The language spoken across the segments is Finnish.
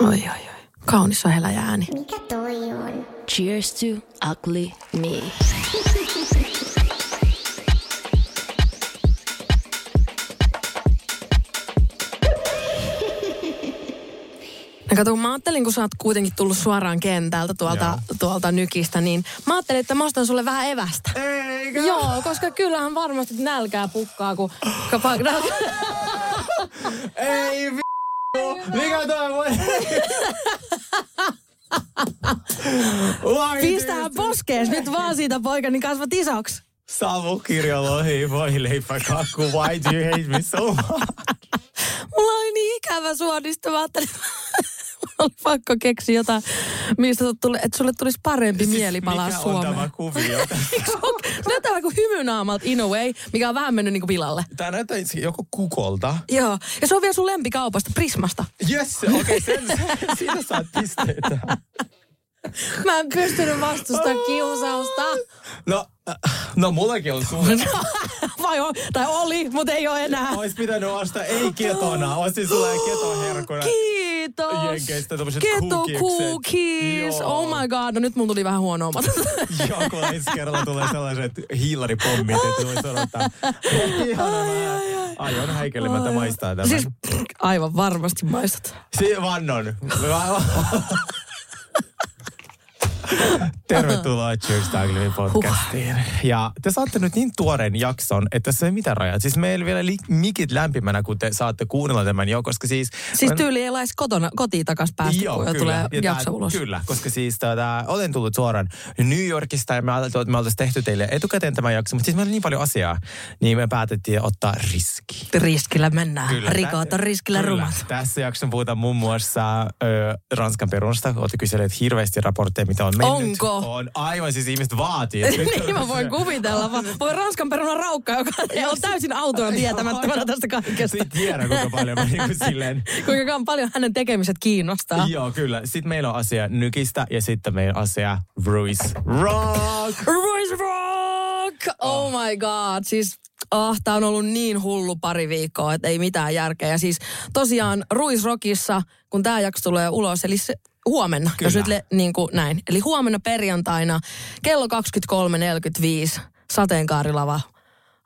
Oi, oi, oi. Kaunis on heläjä ääni. Mikä toi on? Cheers to ugly me. Ja kato, mä ajattelin, kun sä oot kuitenkin tullut suoraan kentältä tuolta, tuolta nykistä, niin mä ajattelin, että mä ostan sulle vähän evästä. Eikä? Joo, koska kyllähän varmasti nälkää pukkaa, kun... Kapa. Ei vi... Mikä toi voi? Pistää poskees nyt vaan siitä poika, niin kasvat isoksi. Savukirja, lohi, voi leipä, kakku, why do you hate me so much? Mulla oli niin ikävä suodista, mä ajattelin, mulla oli pakko keksiä jotain, mistä tuli, että sulle tulisi parempi mieli palaa Mikä on tämä Suomeen. kuvio? Näyttää vähän kuin hymynaamalta in a way, mikä on vähän mennyt niin kuin pilalle. Tää näyttää itse joku kukolta. Joo, ja se on vielä sun lempikaupasta, Prismasta. Yes, okei, okay, sen, sen, siitä saat pisteitä. Mä en pystynyt vastustamaan kiusausta. No, äh, no mullakin on suuri. Vai on, tai oli, mutta ei ole enää. Ois pitänyt ostaa ei ketona. Ostin sulle ketoherkkuna. Kiitos. Jenkeistä tommoset Keto cookies. Joo. Oh my god, no nyt mun tuli vähän huono omat. Joo, kun ensi kerralla tulee sellaiset hiilaripommit, että voisi odottaa. Mä aion häikelemättä maistaa tämän. siis aivan varmasti maistat. Si- vannon. Tervetuloa Cheers Ugly podcastiin. Ja te saatte nyt niin tuoreen jakson, että se ei mitään rajaa. Siis meillä vielä li- mikit lämpimänä, kun te saatte kuunnella tämän jo, koska siis... Siis tyyli ei laisi kotona, kotiin takas päästä, Joo, kun kyllä. tulee Ja jakso tää- ulos. Kyllä, koska siis tota, olen tullut suoraan New Yorkista ja me ajattelin, että me oltaisiin tehty teille etukäteen tämä jakso, mutta siis meillä oli niin paljon asiaa, niin me päätettiin ottaa riski. Riskillä mennään. Kyllä, Rikot on riskillä kyllä. rumat. Tässä jakson puhutaan muun muassa ö, Ranskan perunasta. Olette kyselleet hirveästi raportteja, mitä on mennyt. Onko? On aivan, siis ihmiset vaatii. niin mä voin kuvitella. vaan. Voi Ranskan perunan raukka, joka on täysin autoon tietämättömänä tästä kaikesta. Sitten tiedän, kuinka paljon mä niin silleen... Kuinka paljon hänen tekemiset kiinnostaa. Joo, kyllä. Sitten meillä on asia Nykistä ja sitten meillä on asia Ruiz Rock. Royce Rock! Oh my god, siis Ah, tää on ollut niin hullu pari viikkoa, että ei mitään järkeä. Ja siis tosiaan Ruisrockissa, kun tämä jakso tulee ulos, eli se, huomenna, Kyllä. jos nyt le, niin kuin näin. Eli huomenna perjantaina kello 23.45 sateenkaarilava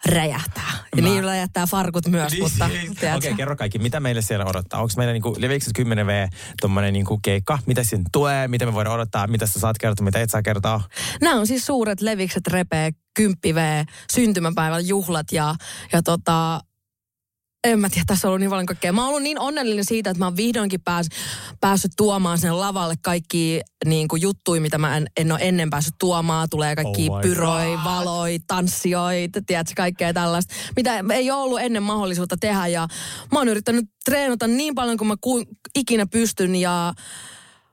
räjähtää. Ja Mä- niin räjähtää farkut myös, Niin mutta siis- Okei, tiedätkö? kerro kaikki. Mitä meille siellä odottaa? Onko meillä niinku, leviikö 10V tommonen niinku keikka? Mitä siinä tulee? Mitä me voidaan odottaa? Mitä sä saat kertoa? Mitä et saa kertoa? Nämä on siis suuret levikset repee, 10 V, syntymäpäivän juhlat ja, ja tota, en mä tiedä, tässä on ollut niin paljon kaikkea. Mä oon ollut niin onnellinen siitä, että mä oon vihdoinkin pääs, päässyt tuomaan sen lavalle kaikki niin kuin juttuja, mitä mä en, en ole ennen päässyt tuomaan. Tulee kaikki Oh pyroi, God. valoi, tanssioit, tiedätkö, kaikkea tällaista, mitä ei ole ollut ennen mahdollisuutta tehdä. Ja mä oon yrittänyt treenata niin paljon kuin mä ku, ikinä pystyn ja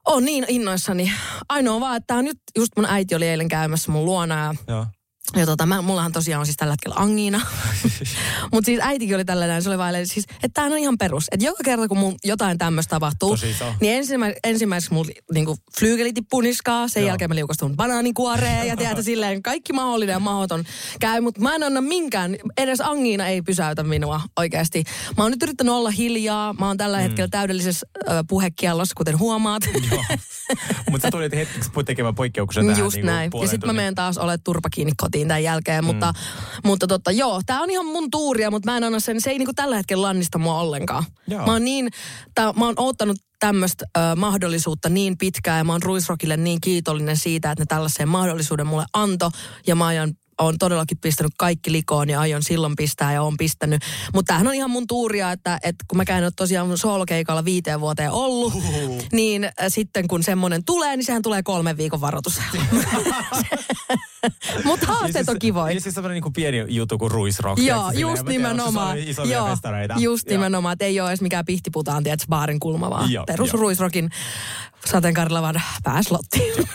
on niin innoissani. Ainoa vaan, että tää on nyt, just mun äiti oli eilen käymässä mun luona ja Joo. Ja tota, mä, mullahan tosiaan on siis tällä hetkellä angiina. Mutta siis äitikin oli tällä näin, se oli vaan, eilen, siis, että tämähän on ihan perus. Että joka kerta, kun mun jotain tämmöistä tapahtuu, niin ensimmä, ensimmäiseksi mulla niinku, flyygeli tippuu niskaa, sen Joo. jälkeen mä liukastun banaanikuoreen ja tiedätkö silleen, kaikki mahdollinen ja mahdoton käy. Mutta mä en anna minkään, edes angiina ei pysäytä minua oikeasti. Mä oon nyt yrittänyt olla hiljaa, mä oon tällä hetkellä täydellisessä ö, puhekiellossa, kuten huomaat. Mutta sä tulit hetkeksi tekemään poikkeuksen tähän. Just niinku näin. Ja sitten mä menen taas ole turpa kiinni kotiin tämän jälkeen. Mm. Mutta, mutta totta, joo, tää on ihan mun tuuria, mutta mä en anna sen, se ei niinku tällä hetkellä lannista mua ollenkaan. Joo. Mä oon niin, tää, mä oon oottanut tämmöistä mahdollisuutta niin pitkään ja mä oon Ruisrockille niin kiitollinen siitä, että ne tällaisen mahdollisuuden mulle anto ja mä aion on todellakin pistänyt kaikki likoon ja aion silloin pistää ja on pistänyt. Mutta tämähän on ihan mun tuuria, että, että kun mä käyn tosiaan soolokeikalla viiteen vuoteen ollut, niin äh, sitten kun semmoinen tulee, niin sehän tulee kolmen viikon varoitus. Mutta haasteet on kivoja. Ja siis semmoinen niin pieni juttu kuin ruisrock. Joo, just nimenomaan. se isompia Joo, just nimenomaan, että ei ole edes mikään pihtiputaan, tiedätkö, baarin kulma, vaan Joo, perus joo. ruisrokin sateenkaarilavan pääslottiin.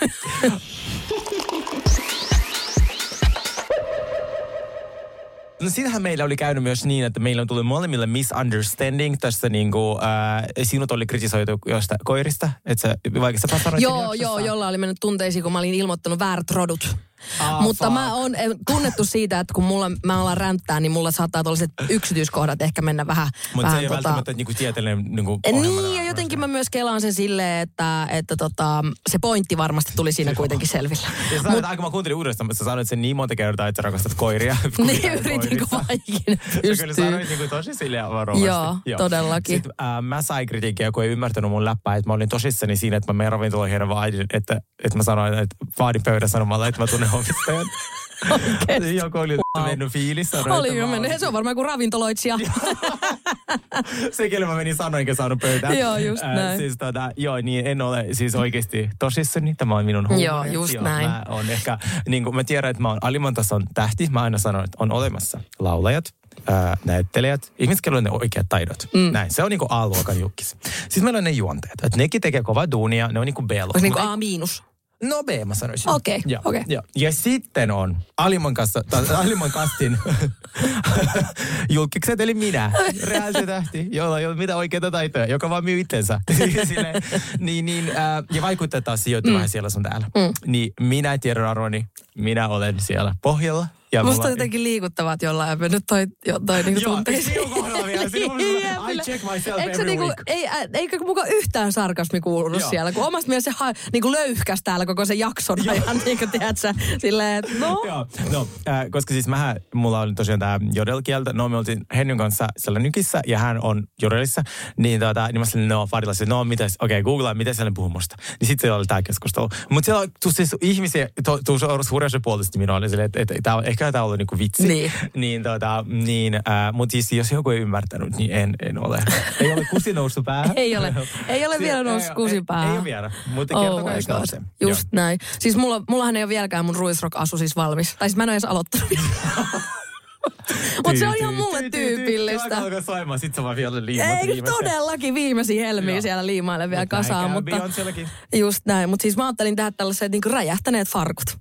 No siinähän meillä oli käynyt myös niin, että meillä on tullut molemmille misunderstanding tässä niinku, äh, sinut oli kritisoitu jostain koirista, että sä, sen joo, joo, jolla oli mennyt tunteisiin, kun mä olin ilmoittanut väärät rodut. Ah, Mutta fuck. mä oon tunnettu siitä, että kun mulla, mä ollaan ränttää, niin mulla saattaa tällaiset yksityiskohdat ehkä mennä vähän... Mutta se ei ole välttämättä niinku tieteellinen niinku Niin, ja jotenkin mä myös kelaan sen silleen, että, että tota, se pointti varmasti tuli siinä kuitenkin selville. Ja sä sanoit, aika mä kuuntelin uudestaan, mutta sä sanoit sen niin monta kertaa, että sä rakastat koiria. Niin yritin kovaikin Sä kyllä sanoit niinku tosi silleen varovasti. Joo, todellakin. Sitten äh, mä sain kritiikkiä, kun ei ymmärtänyt mun läppää, että mä olin tosissani siinä, että mä meidän ravintoloihin ja vaadin, että, että mä sanoin, että vaadin pöydän sanomalla, että mä tunnen omistajan. Oikeesti? Joku oli Wow. mennyt fiilis. sanoi, Oli jo mennyt. Se on varmaan kuin ravintoloitsija. Se, kelle mä menin sanoin, enkä saanut pöytään. Joo, just Äh, näin. Siis tota, joo, niin en ole siis oikeasti tosissani. Tämä on minun huumori. Joo, just näin. Mä on ehkä, niin kuin mä tiedän, että mä oon alimman tason tähti. Mä aina sanon, että on olemassa laulajat, ää, näyttelijät, ihmiset, on ne oikeat taidot. Mm. Näin, se on niinku A-luokan jukkis. Sitten meillä on ne juonteet. Että nekin tekee kovaa duunia, ne on niinku B-luokka. Olisi niin kuin Mut A miinus. No B mä sanoisin. Okei, Joo, okei. joo. Ja sitten on alimman, kassa, tai alimman kastin julkikset, eli minä, reaalisen tähti, jolla ei ole mitään oikeita taitoja, joka vaan myy itsensä. Niin, niin, äh, ja vaikuttaa taas sijoittu mm. siellä sun täällä. Mm. Niin minä tiedon arvoni, minä olen siellä pohjalla. Ja Musta on jotenkin liikuttavaa, että jollain on mennyt toi, jo, toi niinku Joo, tunteisiin. sinun kohdalla vielä. Sinun. I check myself Eikö every niinku, week. ei, eikö muka yhtään sarkasmi kuulu Joo. siellä, kun omasta mielestä se ha, niinku löyhkäs täällä koko sen jakson ajan, niinku tiedät sä, silleen, että no. Joo, no, äh, koska siis mähän, mulla oli tosiaan tämä jodelkieltä, no me oltiin Hennyn kanssa siellä nykissä ja hän on jodelissa, niin, tota, niin mä sanoin, no Fadilla, no mitäs, okei, okay, googlaa, miten siellä puhuu musta. Niin sitten oli tämä keskustelu. Mutta siellä tuu siis ihmisiä, tuu suuressa puolesta minua oli silleen, että, että, että tää, ehkä tämä on ollut niinku vitsi. Niin. niin, tota, niin äh, mutta siis jos joku ei ymmärtänyt, niin en, en ole. Ei ole kusi noussut päähän. Ei ole. Ei ole vielä noussut ei- kusi ei- päähän. Ei ole vielä, mutta Oh kertokaa, nousee. Just Joo. näin. Siis mulla, mullahan ei ole vieläkään mun ruisrock-asu siis valmis. Tai siis mä en ole edes aloittanut. Mutta se on ihan mulle tyypillistä. Alkaa soimaan, sit sä vaan vielä liimat Ei todellakin viimeisiä helmiä Joo. siellä liimaille vielä kasaan, mutta just näin. Mutta siis mä ajattelin tehdä tällaiset niinku räjähtäneet farkut.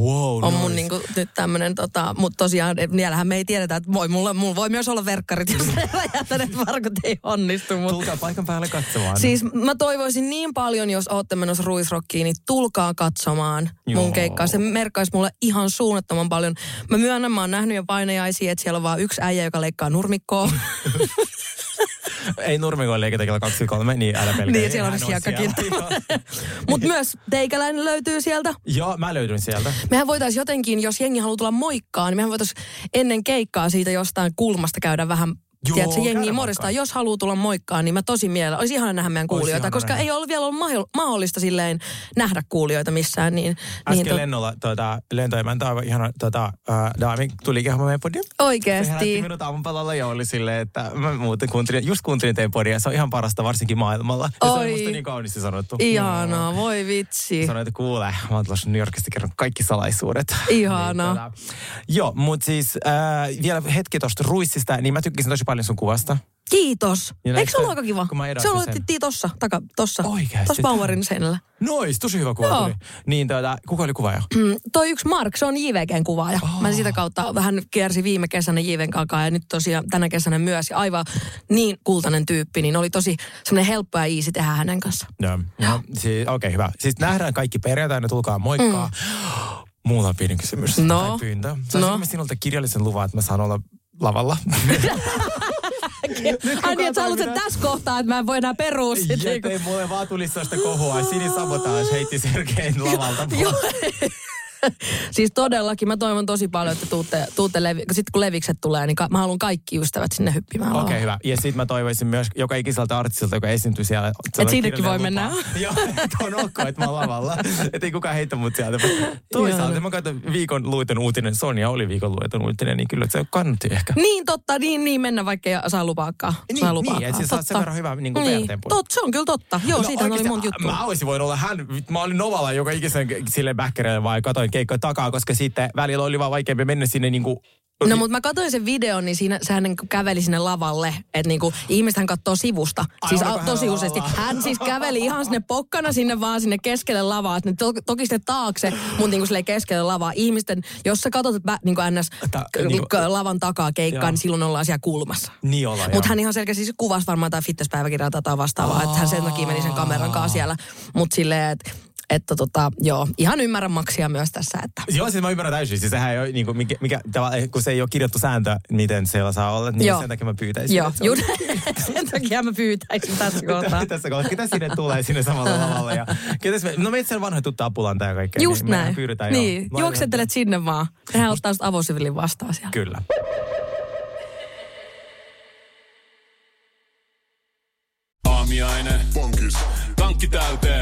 Wow, On nice. mun niinku nyt tämmönen tota, mutta tosiaan vielähän me ei tiedetä, että voi, mulla, mulla voi myös olla verkkarit, jos ne räjähtäneet farkut ei onnistu. Mut. Tulkaa paikan päälle katsomaan. Siis mä toivoisin niin paljon, jos ootte menossa ruisrokkiin, niin tulkaa katsomaan mun Joo. keikkaa. Se merkkaisi mulle ihan suunnattoman paljon. Mä myönnän, mä oon nähnyt jo painajaisia, että siellä on vaan yksi äijä, joka leikkaa nurmikkoa. Ei nurmikoon leikata kello 23, niin älä pelkää. Niin, siellä on. Joo. Mutta myös teikäläinen löytyy sieltä. Joo, mä löydyn sieltä. Mehän voitaisiin jotenkin, jos jengi haluaa tulla moikkaan, niin mehän voitaisiin ennen keikkaa siitä jostain kulmasta käydä vähän Joo, Tiedätkö, jengi moikkaan. Jos haluaa tulla moikkaan, niin mä tosi mielellä. Olisi ihana nähdä meidän kuulijoita, koska nähdä. ei ole vielä ollut mahdollista silleen nähdä kuulijoita missään. Niin, Äsken niin niin, lennolla tuota, lentoemäntä aivan ihana tuota, äh, daami tuli kehomaan meidän podiin. Se herätti Oikeesti. minut aamupalalla ja oli silleen, että mä muuten kuuntelin, just kuuntelin teidän podia. Se on ihan parasta varsinkin maailmalla. Ja se Oi. on musta niin kauniisti sanottu. Ihanaa, voi vitsi. Sanoin, että kuule, mä oon tulossa New Yorkista kerron kaikki salaisuudet. Ihanaa. Niin, tota, joo, mutta siis äh, vielä hetki tuosta ruissista, niin mä tykkäsin tosi paljon sun kuvasta. Kiitos. Ja Eikö se ollut aika kiva? Se on otettiin tossa, taka, tossa. Oikeesti? Tossa Bauerin seinällä. Nois, tosi hyvä kuva Joo. tuli. Niin tota, kuka oli kuvaaja? Mm, toi yksi Mark, se on JVGn kuvaaja. Oh. Mä sitä kautta vähän kiersi viime kesänä JVn kankaa ja nyt tosiaan tänä kesänä myös. Ja aivan niin kultainen tyyppi, niin oli tosi semmoinen helppo ja easy tehdä hänen kanssa. Joo. No, siis, Okei, okay, hyvä. Siis nähdään kaikki perjantaina, tulkaa moikkaa. Mm. Mulla on pieni kysymys. No. Tai pyyntö. Saisinko No. no. mä sinulta kirjallisen luvan, että mä saan olla lavalla? Ai niin, että sä tässä kohtaa, että mä en voi enää perua sit. Ja niinku. ei mulle vaan tuli sellaista kohua. Sini Sabotage heitti Sergein lavalta. siis todellakin mä toivon tosi paljon, että tuutte, tuutte levi, sit kun levikset tulee, niin ka- mä haluan kaikki ystävät sinne hyppimään. Okei, okay, hyvä. Ja sitten mä toivoisin myös joka ikiseltä artistilta, joka esiintyy siellä. että sinnekin voi kirjallinen mennä. lupa. Joo, että on ok, että mä oon lavalla. Että ei kukaan heitä mut sieltä. Toisaalta mä katson viikon luiten uutinen. Sonja oli viikon luiten uutinen, niin kyllä se kannatti ehkä. Niin totta, niin, niin mennä vaikka ei saa lupaakaan. Niin, saa niin, lupaakaan. että siis saat sen verran hyvää niin kuin niin, tot, se on kyllä totta. Joo, no, siitä oli oikeesti, monta juttua. Mä olisin voinut olla hän, mä olin Novalla joka ikisen sille bäkkäreille vai katoin keikkojen takaa, koska sitten välillä oli vaan vaikeampi mennä sinne niinku No mutta mä katsoin sen videon, niin siinä, sehän niin käveli sinne lavalle. Että niinku, ihmistähän katsoo sivusta. Ai, siis a, hän tosi lavalla? useasti. Hän siis käveli ihan sinne pokkana sinne vaan sinne keskelle lavaa. Ne to, toki sitten taakse, mutta niinku silleen keskelle lavaa. Ihmisten, jos sä katsot bä, niinku ns. Ta- k- niinku- k- lavan takaa keikkaa, Joo. niin silloin ollaan siellä kulmassa. Niin ollaan, Mutta hän ihan selkeästi siis kuvasi varmaan jotain fitnesspäiväkirjaa tai vastaavaa, että hän sen takia meni sen kameran kanssa siellä. Mutta silleen, että että tota, joo, ihan ymmärrän maksia myös tässä, että Joo, siis mä ymmärrän täysin. Siis sehän ei ole, niin kuin, mikä, mikä, tavallaan, kun se ei ole kirjattu sääntö, miten siellä saa olla, niin Joo. sen takia mä pyytäisin. Joo, että se juu, on- sen takia mä pyytäisin tässä kohtaa. Tässä kohtaa, ketä sinne tulee sinne samalle lavalle. Ja, ketäs me, no meitä siellä vanhoja tuttu apulanta ja kaikkea. Just niin näin. Pyydetään Niin, jo. juoksentelet sinne vaan. Nehän ottaa sitä avosivilin vastaan siellä. Kyllä. Aamiaine. Bonkis, Tankki täyteen.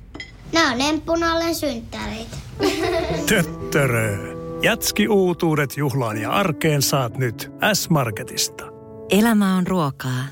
Nämä on emppunallen synttäreitä. Töttörö. Jatski uutuudet juhlaan ja arkeen saat nyt S-Marketista. Elämä on ruokaa.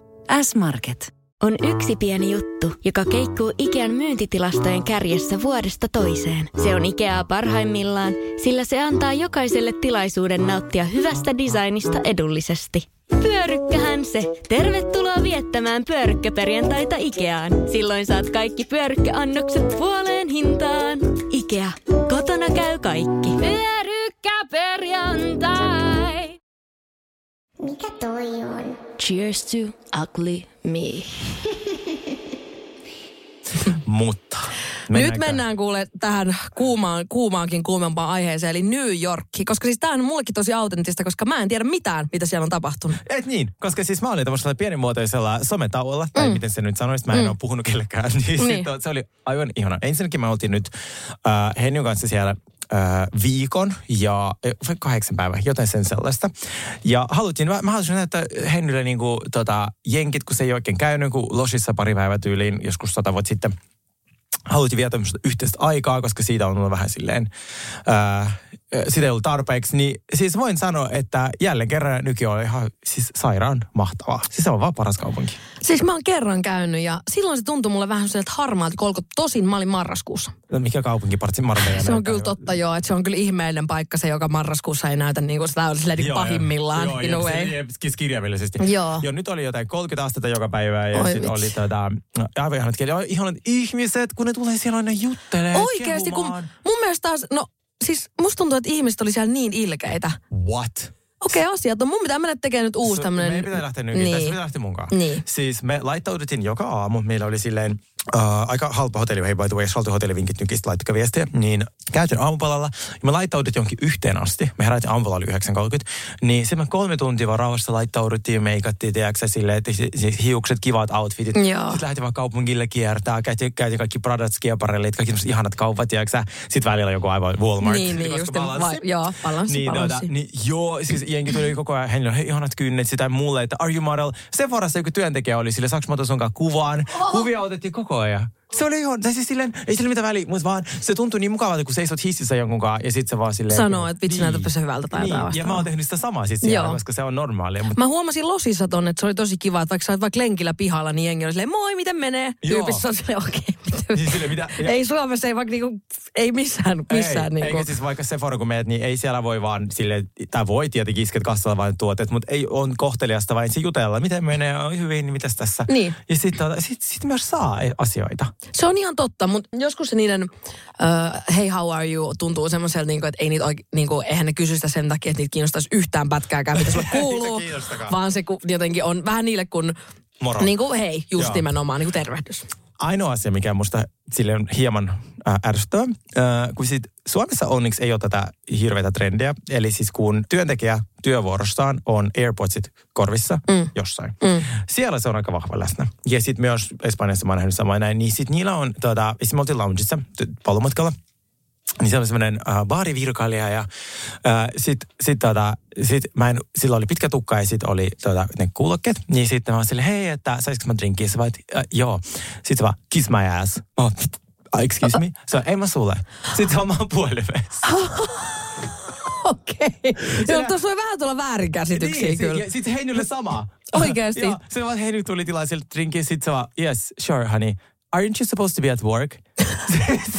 S-Market. On yksi pieni juttu, joka keikkuu Ikean myyntitilastojen kärjessä vuodesta toiseen. Se on Ikeaa parhaimmillaan, sillä se antaa jokaiselle tilaisuuden nauttia hyvästä designista edullisesti. Pyörykkähän se! Tervetuloa viettämään pyörykkäperjantaita Ikeaan. Silloin saat kaikki pyörykkäannokset puoleen hintaan. Ikea. Kotona käy kaikki. Pyörykkäperjantai! Mikä toi on? Cheers to ugly me. Mutta. Nyt mennäänkö? mennään kuule tähän kuumaan, kuumaankin kuumempaan aiheeseen, eli New Yorki. Koska siis tämä on mullekin tosi autenttista, koska mä en tiedä mitään, mitä siellä on tapahtunut. Et niin, koska siis mä olin tämmöisellä pienimuotoisella sometauolla, tai mm. miten se nyt sanoisi, mä en mm. ole puhunut kellekään. Niin, Niin. niin. Sit, se oli aivan ihana. Ensinnäkin mä oltiin nyt äh, Henjun kanssa siellä äh, viikon ja äh, kahdeksan päivää, jotain sen sellaista. Ja haluttiin, mä, mä halusin näyttää Henrylle niinku, tota, jenkit, kun se ei oikein käynyt, kun Losissa pari päivää tyyliin, joskus sata vuotta sitten haluttiin tämmöistä yhteistä aikaa, koska siitä on ollut vähän silleen, ää, sitä ei ollut tarpeeksi. Niin siis voin sanoa, että jälleen kerran nyky on ihan siis sairaan mahtavaa. Siis se on vaan paras kaupunki. Siis mä oon kerran käynyt ja silloin se tuntui mulle vähän sieltä harmaalta kolko. Tosin mä olin marraskuussa. No, mikä kaupunki, partsi Marbella? Se on kyllä totta joo, että se on kyllä ihmeellinen paikka se, joka marraskuussa ei näytä niin kuin sitä olisi niin kuin pahimmillaan Joo, joo, siis kirjaimellisesti. Joo. joo. nyt oli jotain 30 astetta joka päivä ja sitten oli tota, no, aivan ihanat Ihanat ihmiset, kun ne tulee siellä aina juttelee, Oikeasti, kun mun mielestä taas, no siis musta tuntuu, että ihmiset oli siellä niin ilkeitä. What? Okei, okay, asiat on. Mun pitää mennä tekemään nyt uusi So, tämmönen... Meidän pitää lähteä nyt, niin. Tässä pitää lähteä mukaan. Niin. Siis me laittauduttiin joka aamu, meillä oli silleen uh, aika halpa hotelli, hei by the way, jos haluatte hotellivinkit nykistä, laittakaa viestiä, niin käytiin aamupalalla ja me laittauduttiin johonkin yhteen asti, me herättiin aamupalalla 9.30, niin sitten me kolme tuntia vaan rauhassa laittauduttiin, meikattiin, tiedätkö silleen, että si- siis hiukset, kivat outfitit, Joo. sitten lähtiin vaan kaupungille kiertää, käytiin, käytiin kaikki Pradat, skiaparellit, kaikki ihanat kaupat, tiedätkö sitten välillä joku aivan Walmart. Niin, niin, just, balanssi. vai- joo, balanssi, niin, balanssi. Tota, niin, joo, siis jenki tuli koko ajan, hänellä oli ihanat kynnet, sitä mulle, että are you model? Sephorassa joku työntekijä oli sille, saaks mä sun kanssa kuvan? Kuvia otettiin koko ajan. Se oli ihan, tai siis silleen, ei sillä mitään väliä, mutta vaan se tuntui niin mukavalta, kun seisot hississä jonkun kanssa ja sit se vaan silleen... Sanoo, että vitsi näytäpä se hyvältä tai niin. jotain Ja mä oon tehnyt sitä samaa sit siellä, Joo. koska se on normaalia. Mutta Mä huomasin Losissa ton, että se oli tosi kiva, että vaikka sä oot vaikka lenkillä pihalla, niin jengi oli silleen, moi, miten menee? Joo. Tyypissä on silleen, okei, okay, Siis silleen, mitä- ja- Ei Suomessa, ei vaikka niinku, ei missään, missään ei, niinku. Eikä siis vaikka Sephora kun meet, niin ei siellä voi vaan sille, tai voi tietenkin isket kassalla vain tuotteet, mutta ei on kohteliasta vain se jutella, miten menee, on hyvin, niin mitäs tässä. Niin. Ja sitten sit, sit myös saa asioita. Se on ihan totta, mutta joskus se niiden uh, hey how are you tuntuu semmoiselta, niinku, että ei niitä oike, niinku, eihän ne kysy sitä sen takia, että niitä kiinnostaisi yhtään pätkääkään, mitä sulle kuuluu. vaan se ku, jotenkin on vähän niille kun, Moro. niinku hei, just Joo. nimenomaan, niinku tervehdys. Ainoa asia, mikä musta sille on hieman äh, ärsyttävä, äh, kun sit Suomessa onneksi ei ole tätä hirveätä trendiä. Eli siis kun työntekijä työvuorossaan on AirPodsit korvissa mm. jossain. Mm. Siellä se on aika vahva läsnä. Ja sitten myös Espanjassa mä oon nähnyt samaa näin. Niin sit niillä on, tota, esimerkiksi me oltiin loungeissa palomatkalla. Niin se oli semmoinen uh, baarivirkailija ja uh, sit, sit, tota, sit mä en, sillä oli pitkä tukka ja sit oli tota, ne kuulokkeet. Niin sitten mä olin silleen, hei, että saisiko mä drinkkiä? Se vaan, uh, joo. Sitten se vaan, kiss my ass. Mä oon, "Ah, excuse me? Se on, ei mä sulle. Sitten se on maan. Okei. Joo, tuossa voi vähän tulla väärinkäsityksiä niin, kyllä. Sit, sit Heinylle sama. Oikeesti? Joo, se vaan Heiny tuli tilaa sieltä drinkin, sit se vaan, yes, sure honey. Aren't you supposed to be at work?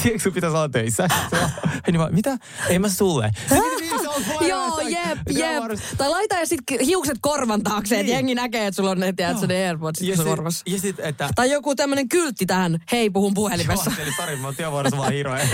Siksi sun pitäisi olla töissä. Vaan, Heiny vaan, mitä? Ei mä sulle. Niin, vuorossa. Joo, jep, jep. Tai laita ja sit hiukset korvan taakse, että Niin. jengi näkee, että sulla on ne, tiedätkö, ne AirPodsit Ja sun sit, korvassa. ja sit, että... Tai joku tämmönen kyltti tähän, hei puhun puhelimessa. Joo, eli sori, mä oon työvuorossa vaan hirveä,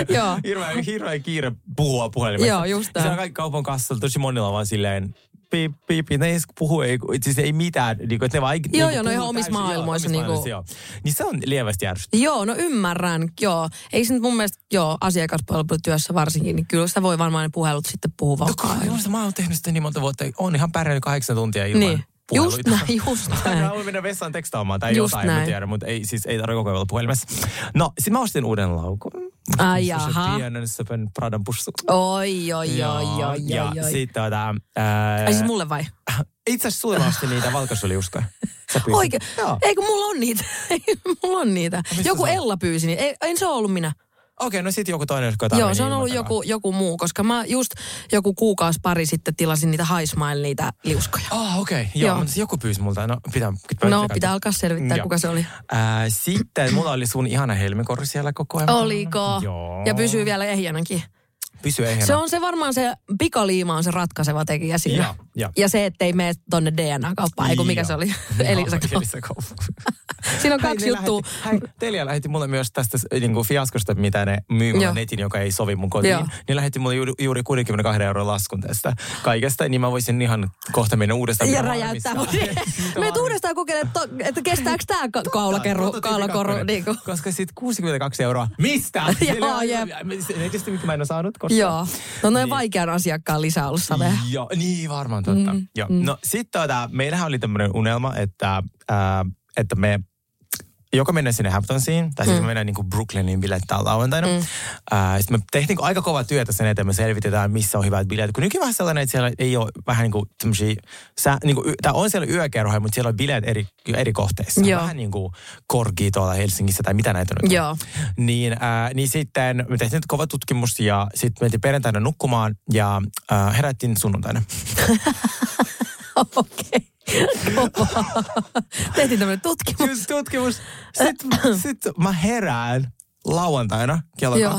hirveä, hirveä kiire puhua puhelimessa. Joo, just Ja Se on kaikki kaupan kassalla, tosi monilla vaan silleen, piip, piip, ne ei edes puhu, ei, siis ei mitään, niin kuin, ne vaan... Joo, niin joo, no ihan omissa maailmoissa, Niin, niinku- kuin, joo. niin se on lievästi ärsyttävää. Joo, no ymmärrän, joo. Ei se nyt mun mielestä, joo, asiakaspalvelutyössä varsinkin, niin kyllä sitä voi varmaan ne puhelut sitten puhua No kai, mä oon tehnyt sitä niin monta vuotta, on ihan pärjännyt kahdeksan tuntia ilman Niin. Just puheluita. näin, just näin. Mä voin mennä vessaan tekstaamaan tai Just jotain, näin. tiedän, mutta ei, siis ei tarvitse koko ajan olla puhelimessa. No, sit mä ostin uuden laukun. Ai jaha. Pienen söpön Pradan pussu. Oi, oi, oi, oi, ja oi, oi. sitten tota, ää, Ai siis mulle vai? itse asiassa sulle ostin niitä valkosuliuskoja. Oikein? Eikö mulla on niitä? mulla on niitä. mistä Joku? Ella pyysi niitä. Ei, ei se ole ollut minä. Okei, no sitten joku toinen, joka Joo, se on niin ollut joku, joku muu, koska mä just joku kuukausi pari sitten tilasin niitä Smile, niitä liuskoja. Ah, okei. Okay. Joo, Joo. mutta joku pyysi multa. No, pitää, pitää No, pitää alkaa selvittää, Joo. kuka se oli. Ää, sitten mulla oli sun ihana helmikorri siellä koko ajan. Oliko? Joo. Ja pysyy vielä ehjänäkin. Pysy ehjänä. Se on se varmaan se pikaliima on se ratkaiseva tekijä siinä. Joo, joo. Ja se, ettei mene tonne DNA-kauppaan. Eiku mikä se oli? Joo, Elisa Elisa Kauppa. Siinä on kaksi juttua. Telia lähetti mulle myös tästä niin kuin fiaskosta, mitä ne myy mulle netin, joka ei sovi mun kotiin. Joo. Niin lähetti mulle juuri, juuri 62 euroa laskun tästä kaikesta, niin mä voisin ihan kohta mennä uudestaan. Ja räjäyttää. Me uudestaan kokeilemaan, että, että kestääkö tämä kaulakerru, kaulakorru. Niin. Koska sit 62 euroa. Mistä? Joo, jep. Netistä, mikä mä en ole saanut koskaan. Joo. No noin Niin. vaikean asiakkaan lisäalussa vähän. Joo, niin varmaan totta. Mm, Joo. Mm. No sitten tota, meillähän oli tämmöinen unelma, että, ää, että me joko mennään sinne Hamptonsiin, tai sitten mm. mennään niinku Brooklynin bilettää lauantaina. Mm. sitten me tehtiin aika kovaa työtä sen eteen, me selvitetään, missä on hyvät bileet. Kun nykyään vähän sellainen, että siellä ei ole vähän niin kuin tämmöisiä, sä, niin kuin, tai on siellä yökerhoja, mutta siellä on bileet eri, eri kohteissa. Joo. Vähän niin kuin korgi tuolla Helsingissä tai mitä näitä nyt on. Joo. Niin, äh, niin sitten me tehtiin kova tutkimus ja sitten mentiin perjantaina nukkumaan ja äh, herättiin sunnuntaina. Okei. Tehtiin tämmöinen tutkimus. Just tutkimus. Sitten sit mä herään lauantaina kello Joo. 21.50.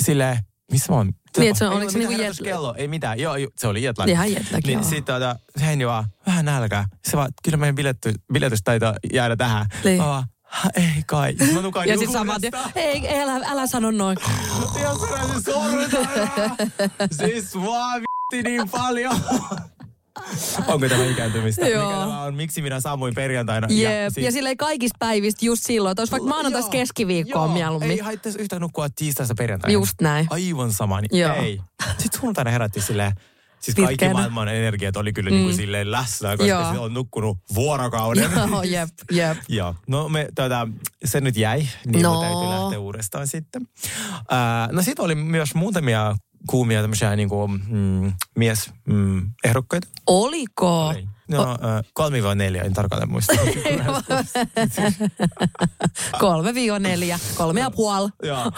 Silleen, missä mä oon? Niin, että se on- Ei, oliko se niinku herätys jet- kello? Ei mitään. Joo, ju- se oli jetlag. Ihan jetlag, Niin joo. sit tota, se Heini vaan, vähän nälkää. Se vaan, kyllä meidän biletty, biletys taitaa jäädä tähän. Niin. Mä vaan, "Ha, ei kai. Mä nukaan Ja sitten samat, ei, ei, älä, älä sano noin. Sanoin se sormella. Siis vaan vitti niin paljon. Onko tämä ikääntymistä? Joo. Mikä tämä on? Miksi minä saamuin perjantaina? Jep. Ja, sit- silleen kaikista päivistä just silloin, että olisi vaikka maanantaista Joo, keskiviikkoa mieluummin. Ei haittaisi yhtään nukkua tiistaista perjantaina. Just näin. Aivan sama. Niin Joo. ei. Sitten sunnuntaina herättiin silleen, Siis kaikki Pitkänä. maailman energiat oli kyllä mm. niin kuin silleen läsnä, koska Joo. se on nukkunut vuorokauden. Joo, jep, jep. Joo, no me, tota, se nyt jäi, niin No. no. täytyy lähteä uudestaan sitten. Uh, no sitten oli myös muutamia kuumia tämmöisiä niin kuin, mm, mies mm, ehdokkaita. Oliko? Oli. No, uh, kolmi vai neljä, en tarkalleen muista. Kolme viiva neljä, kolme ja puoli. Joo.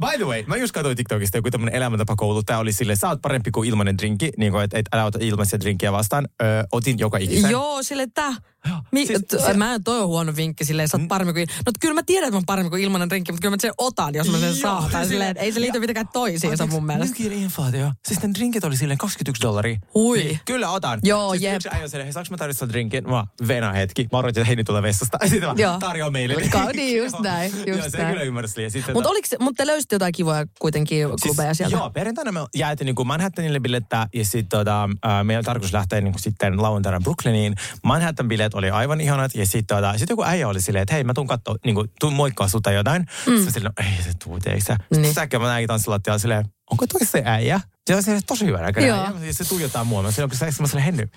By the way, mä just katsoin TikTokista joku tämmöinen elämäntapakoulu. Tää oli silleen, sä oot parempi kuin ilmainen drinkki, niin kuin, että et, älä ota ilmaisia drinkkiä vastaan. Ö, otin joka ikisen. Joo, sille tää. Mi- Siis siis, se- mä en toi on huono vinkki silleen, sä oot paremmin kuin... No kyllä mä tiedän, että mä oon paremmin kuin ilmanen drinkki, mutta kyllä mä sen otan, jos mä sen Joo, saan. Tai silleen- ei se liity mitenkään toisiinsa mun mielestä. Nykyinen inflaatio. Siis ne drinkit oli silleen 21 dollaria. Hui. Niin, kyllä otan. Joo, siis jep. yksi äijä saanko mä tarjota drinkin? Mä venä hetki. Mä odotin, että Heini tulee vessasta. Sitten Joo. mä tarjoan meille. Ka- niin, just näin, just Joo, se näin. kyllä ymmärsi. Ja sitten Mutta oliks, mut te löysitte jotain kivoja kuitenkin klubeja sieltä? Joo, perjantaina me jäätiin niin Manhattanille bilettää ja sitten tota, äh, meillä oli tarkoitus lähteä niin sitten lauantaina Brooklyniin. Manhattan bileet oli aivan ihanat ja sitten tota, sit joku äijä oli silleen, että hei mä tuun kattoo, niin kuin, tuun moikkaa sulta jotain. Mm. Sitten silleen, no, ei se tuu, teikö sä? Sitten Niin. säkkiä mä näinkin tanssilattialla silleen, onko toi se äijä? Ja se on tosi hyvä näköinen. Ja se tuijottaa mua. Mä silleen, onko se mä silleen, Henny,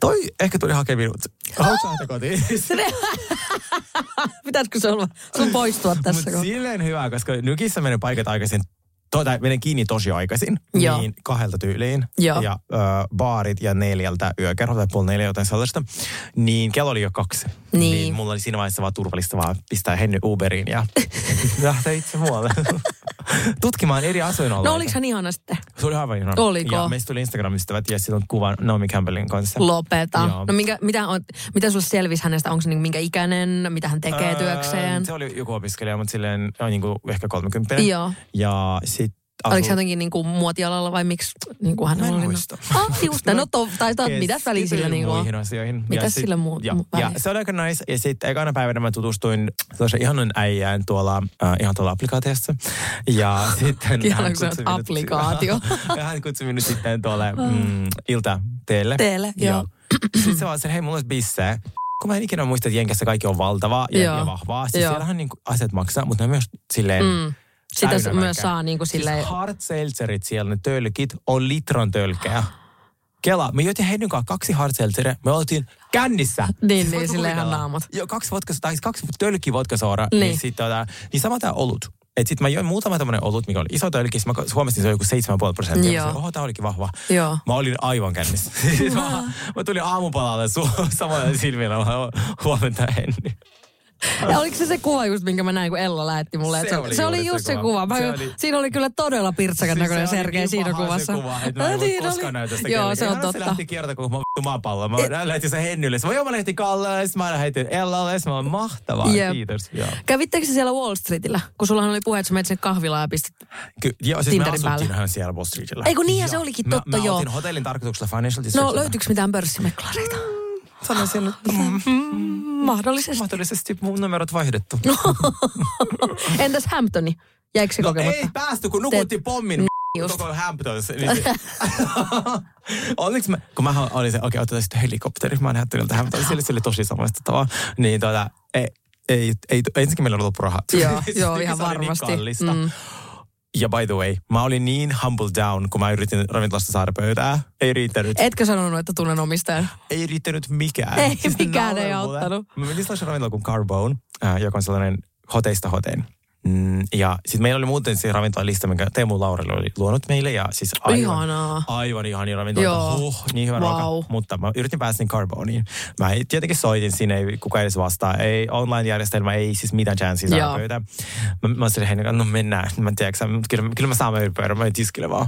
toi ehkä tuli hakemaan minut. Haluatko lähteä kotiin? Pitäisikö se olla sun poistua tässä? Kun- silleen hyvä, koska nykissä menee paikat aikaisin Tota, menen kiinni tosi aikaisin, Joo. niin kahdelta tyyliin. Joo. Ja ö, baarit ja neljältä yökerho tai puoli neljä jotain sellaista. Niin kello oli jo kaksi. Niin. mulla oli siinä vaiheessa vaan turvallista vaan pistää Henny Uberiin ja lähteä itse muualle. Tutkimaan eri asuinalueita. No oliks hän ihana sitten? Se oli aivan ihana. Oliko? Ja meistä tuli Instagram-ystävät ja sitten on kuva Naomi Campbellin kanssa. Lopeta. Joo. No minkä, mitä, on, mitä sulle selvisi hänestä? Onko se niin, minkä ikäinen? Mitä hän tekee Öö, työkseen? Se oli joku opiskelija, mutta silleen on niin kuin ehkä 30. Joo. Ja sitten Oliko hän jotenkin niin kuin muotialalla vai miksi niin kuin hän oli? muista. Ah, just. No to, tai to, mitäs väliä sillä niin kuin muihin asioihin. Mitäs Ja sit- sillä muu- ja, mu- ja se oli aika nice. Ja sitten ekana päivänä mä tutustuin sellaisen ihanan äijään tuolla, äh, ihan tuolla applikaatiossa. Ja sitten hän kutsui minut- applikaatio. ja hän kutsui minut sitten tuolle mm, ilta teelle. Teelle, joo. Sitten se vaan se, hei mulla olisi bissejä. Kun mä en ikinä muista, että Jenkessä kaikki on valtavaa ja, Joo. ja vahvaa. Siis Joo. siellähän niin asiat maksaa, mutta ne on myös silleen... Mm. Sitä täynnä s- myös saa niin kuin silleen... Siis hard seltzerit siellä, ne tölkit, on litran tölkkejä. Kela, me joitiin heidän kanssa kaksi hard seltzeria, me oltiin kännissä. Niin, niin, voitko silleen ihan naamat. Joo, kaksi, vodka, tai siis kaksi tölkkiä vodkasooraa, niin, Niin. niin, sit, tota, niin sama tämä olut. Et sit mä join muutama tämmönen olut, mikä oli iso tölkki, mä huomasin, että se oli joku 7,5 prosenttia. Joo. Oho, tää olikin vahva. Joo. Mä olin aivan kännissä. Siis mä, mä, tulin aamupalalle su- samalla silmillä, mä huomenta Henni. Ja oliko se se kuva just, minkä mä näin, kun Ella lähetti mulle? Se että oli se oli just se se kuva. kuva. Mä, Se oli- Siinä oli kyllä todella pirtsakan näköinen Siis se oli Sergei niin siinä kuvassa. Se kuva, että mä en voi Niin koskaan oli. näytä sitä Joo, se on totta. lähti kiertä koko mä maapallo. Mä lähetin sen Hennylle. Mä, joo, mä lähetin sitten mä lähetin Ellalle. Mä olen mahtavaa. Jep. Kiitos. Joo. Kävittekö se siellä Wall Streetillä? Kun sullahan oli puhe, että sä menet sinne kahvilaan ja pistit... Ky- joo, siis Tinderin me asuttiin päälle. ihan siellä Wall Streetillä. Ei kun niinhän se Joo. olikin, Mä- totta, mä, joo. otin hotellin tarkoituksella Financial. No löytyykö mitään pörssimeklareita? Sanoin siellä, että mm, Mahdollisesti. mahdollisesti mun numerot vaihdettu. Entäs Hamptoni? Jäikö se No kokematta? ei päästy, kun nukutti pommin just. koko Hamptons. Niin se- Onneksi mä, kun mä olin se, okei, okay, otetaan sitten helikopteri. Mä ajattelin, että Hamptons, sille se oli tosi samastuttavaa. Niin tuota, ei, ei, ei, ensinnäkin meillä oli loppu rahat. Joo, Se joo, oli ihan niin varmasti. kallista. Mm. Ja by the way, mä olin niin humble down, kun mä yritin ravintolasta saada pöytää. Ei riittänyt. Etkö sanonut, että tunnen omistajan? Ei riittänyt mikään. Ei, ne mikään ei auttanut. Mä menin sellaisen ravintolaan kuin Carbone, äh, joka on sellainen hoteista hoteen. Mm, ja sitten meillä oli muuten se ravintolalista, minkä Teemu Laurel oli luonut meille. Ja siis aivan, Ihanaa. aivan ihania ravintola. Huh, niin hyvä Wow. ruoka. Mutta mä yritin päästä niin Carboneen. Mä tietenkin soitin sinne, ei kukaan edes vastaa. Ei online-järjestelmä, ei siis mitään chanssia saada Joo. pöytään. Mä, mä olin heidän kanssa, no mennään. Mä en tiedä, kyllä, kyllä mä saan mä pöydän, mä tiskille vaan.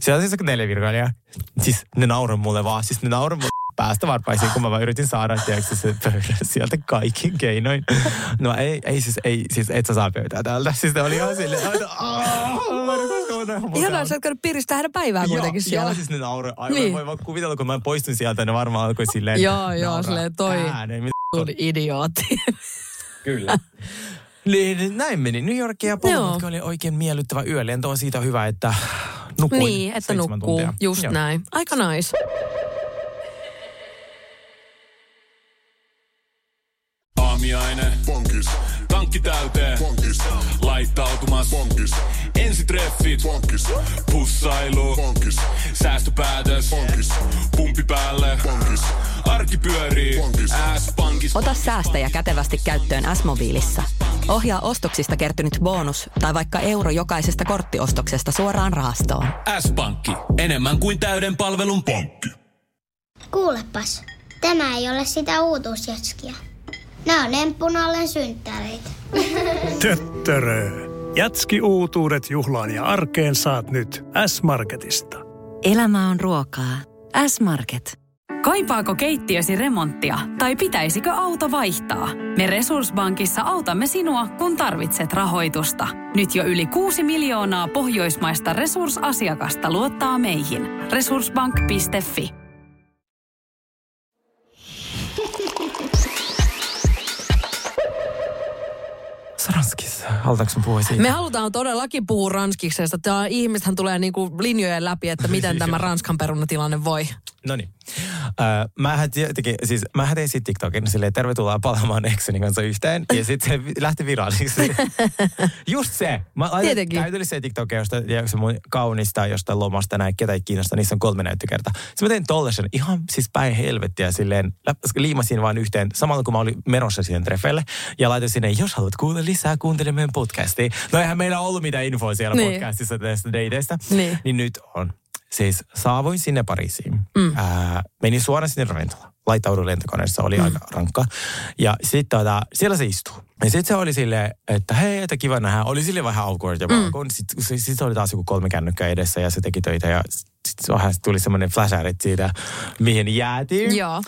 Siellä on siis neljä virkailijaa. Siis ne nauroi mulle vaan, siis ne nauroi mulle päästä varpaisiin, kun mä vaan yritin saada, tiedätkö, se pöydän sieltä kaikin keinoin. No ei, ei siis, ei, siis et sä saa pöytää täältä. Siis ne oli ihan silleen, että Ihanaa, sä oot käynyt piristää heidän päivää kuitenkin siellä. Joo, siis ne nauroi. Aivan, Niin. niin. voi vaan kuvitella, kun mä poistun sieltä, ne varmaan alkoi silleen Joo, joo, silleen toi- ääneen. Sun idiootti. Kyllä. niin, näin meni New Yorkia ja. Palmutka oli oikein miellyttävä yölento. On siitä hyvä, että nukuin niin, että nukkuu. tuntia. Just Joo. näin. Aika nice. Ensitreffit. Bonkis. Pussailu. Bonkis. Säästöpäätös. Bonkis. Pumpi päälle. Bonkis. Arki pyörii. S-pankis. Ota säästäjä kätevästi käyttöön S-mobiilissa. Ohjaa ostoksista kertynyt bonus tai vaikka euro jokaisesta korttiostoksesta suoraan rahastoon. S-pankki. Enemmän kuin täyden palvelun pankki. Kuulepas, tämä ei ole sitä uutuusjatskia. Nämä on emppunallen synttäreitä. Töttörö. Jatski uutuudet juhlaan ja arkeen saat nyt S-Marketista. Elämä on ruokaa. S-Market. Kaipaako keittiösi remonttia tai pitäisikö auto vaihtaa? Me Resurssbankissa autamme sinua, kun tarvitset rahoitusta. Nyt jo yli 6 miljoonaa pohjoismaista resursasiakasta luottaa meihin. Resurssbank.fi Saranskissa. Halutaanko mä puhua siitä? Me halutaan todellakin puhua ranskiksesta. Tämä ihmisethän tulee niinku linjojen läpi, että miten tämä Ranskan perunatilanne voi. No niin. Öö, mähän tietenkin, siis mähän tein sitten TikTokin silleen, tervetuloa palaamaan ekseni kanssa yhteen. Ja sitten se lähti viralliksi. Just se. Mä laitan täydelliseen TikTokia, josta se mun kaunista jostain lomasta näin, ketä ei kiinnosta, niissä on kolme näyttökertaa. Sitten mä tein tollasen ihan siis päin helvettiä silleen, liimasin vain yhteen, samalla kun mä olin menossa siihen treffelle. Ja laitoin sinne, jos haluat kuulla lisää, kuuntele meidän podcastia. No eihän meillä ollut mitään infoa siellä Niin. podcastissa tästä dateista. Niin. niin nyt on. Siis saavuin sinne Pariisiin. Mm. Ää, menin suoraan sinne ravintolaan. Laittauduin lentokoneessa, oli mm. aika rankka. Ja sitten tota, siellä se istuu. Ja sitten se oli silleen, että hei, että kiva nähdä. Oli sille vähän awkward ja mm. Sitten sit, sit oli taas joku kolme kännykkää edessä ja se teki töitä. Ja sitten vähän tuli semmoinen flasharit siitä, mihin jäätiin. Joo.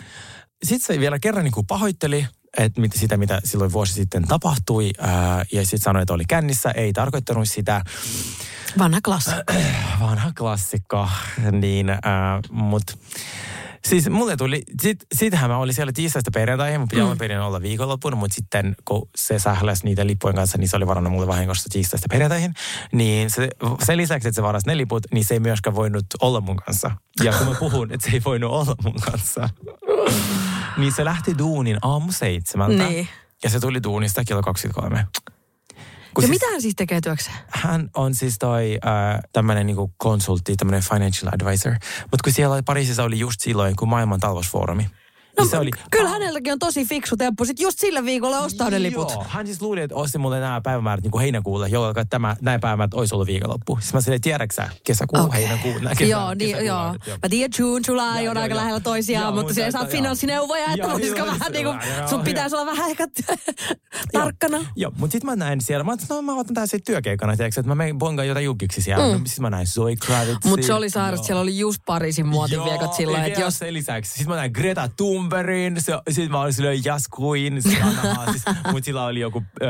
Sitten se vielä kerran niin kuin pahoitteli, että mit, sitä, mitä silloin vuosi sitten tapahtui. Ää, ja sitten sanoi, että oli kännissä, ei tarkoittanut sitä Vanha klassikko. vanha klassikko, niin, äh, mutta siis mulle tuli, sit, sitähän mä olin siellä tiistaista perjantaihin, mun piti mm. perin olla viikonloppuna, mutta sitten kun se sähläsi niitä lippujen kanssa, niin se oli varannut mulle vahingossa tiistaista perjantaihin, niin se, sen lisäksi, että se varasi ne liput, niin se ei myöskään voinut olla mun kanssa. Ja kun mä puhun, että se ei voinut olla mun kanssa, niin se lähti duunin aamu seitsemältä. Niin. Ja se tuli duunista kello 23. Kun Ja siis- mitä hän siis tekee työkseen? hän on siis toi äh, tämmöinen niinku konsultti, tämmöinen financial advisor. Mutta kun siellä oli, Pariisissa oli just silloin, kun maailman talousfoorumi. No, niin se oli, kyllä häneltäkin on tosi fiksu temppu. Sitten just sillä viikolla ostaa ne liput. Joo, hän siis luuli, että osti mulle nämä päivämäärät niin kuin heinäkuulle, jolloin tämä, näin päivämäärät olisi ollut viikonloppu. Siis mä silleen, tiedätkö sä, kesäkuu, Okei. heinäkuu, nää kesä, joo, niin, kesäkuu, joo. joo. Mä tiedän, June, July Joo, on joo, aika joo. lähellä toisiaan, Joo, mutta siellä saat finanssineuvoja, että voisiko joo, vähän niin kuin, sun pitäisi olla vähän ehkä tarkkana. Joo, mutta sitten mä näin siellä, mä no mä otan tää sitten työkeikana, tiedätkö, että mä menen bongaan jotain jukkiksi siellä. Mm. No, siis mä näin Zoe Kravitz. Mutta se oli sairas, siellä oli just Pariisin muotiviekot silloin, ja että jos... sen lisäksi. Sitten mä näin Greta Thunbergin, se, sitten mä olin silleen Jas Queen, siis, siis, mutta sillä oli joku äh,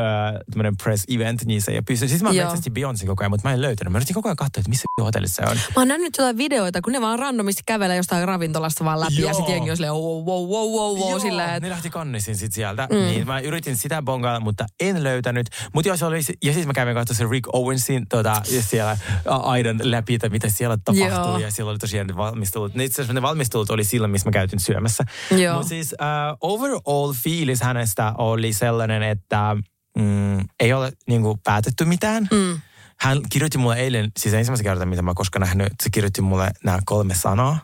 tämmöinen press event, niin se ei pysty. Sitten mä metsästin Beyoncé koko ajan, mutta mä en löytänyt. Mä yritin koko ajan katsoa, että missä hotellissa se on. Mä oon nähnyt jotain videoita, kun ne vaan randomisti kävelee jostain ravintolasta vaan läpi ja Joo. sitten jengi on silleen wow, wow, wow, wow, wow, silleen, ne että lähti kannisin sit sieltä. Mm. Niin mä yritin sitä bongailla, mutta en löytänyt. Mutta jos oli, ja siis mä kävin katsomaan sen Rick Owensin tota, siellä aidan läpi, että mitä siellä tapahtui. Joo. Ja siellä oli tosiaan ne valmistelut. Ne itse asiassa ne valmistelut oli silloin, missä mä käytin syömässä. Joo. Mutta siis uh, overall fiilis hänestä oli sellainen, että mm, ei ole niinku, päätetty mitään. Mm. Hän kirjoitti mulle eilen, siis ensimmäisen kertaa, mitä mä koskaan nähnyt, se kirjoitti mulle nämä kolme sanaa.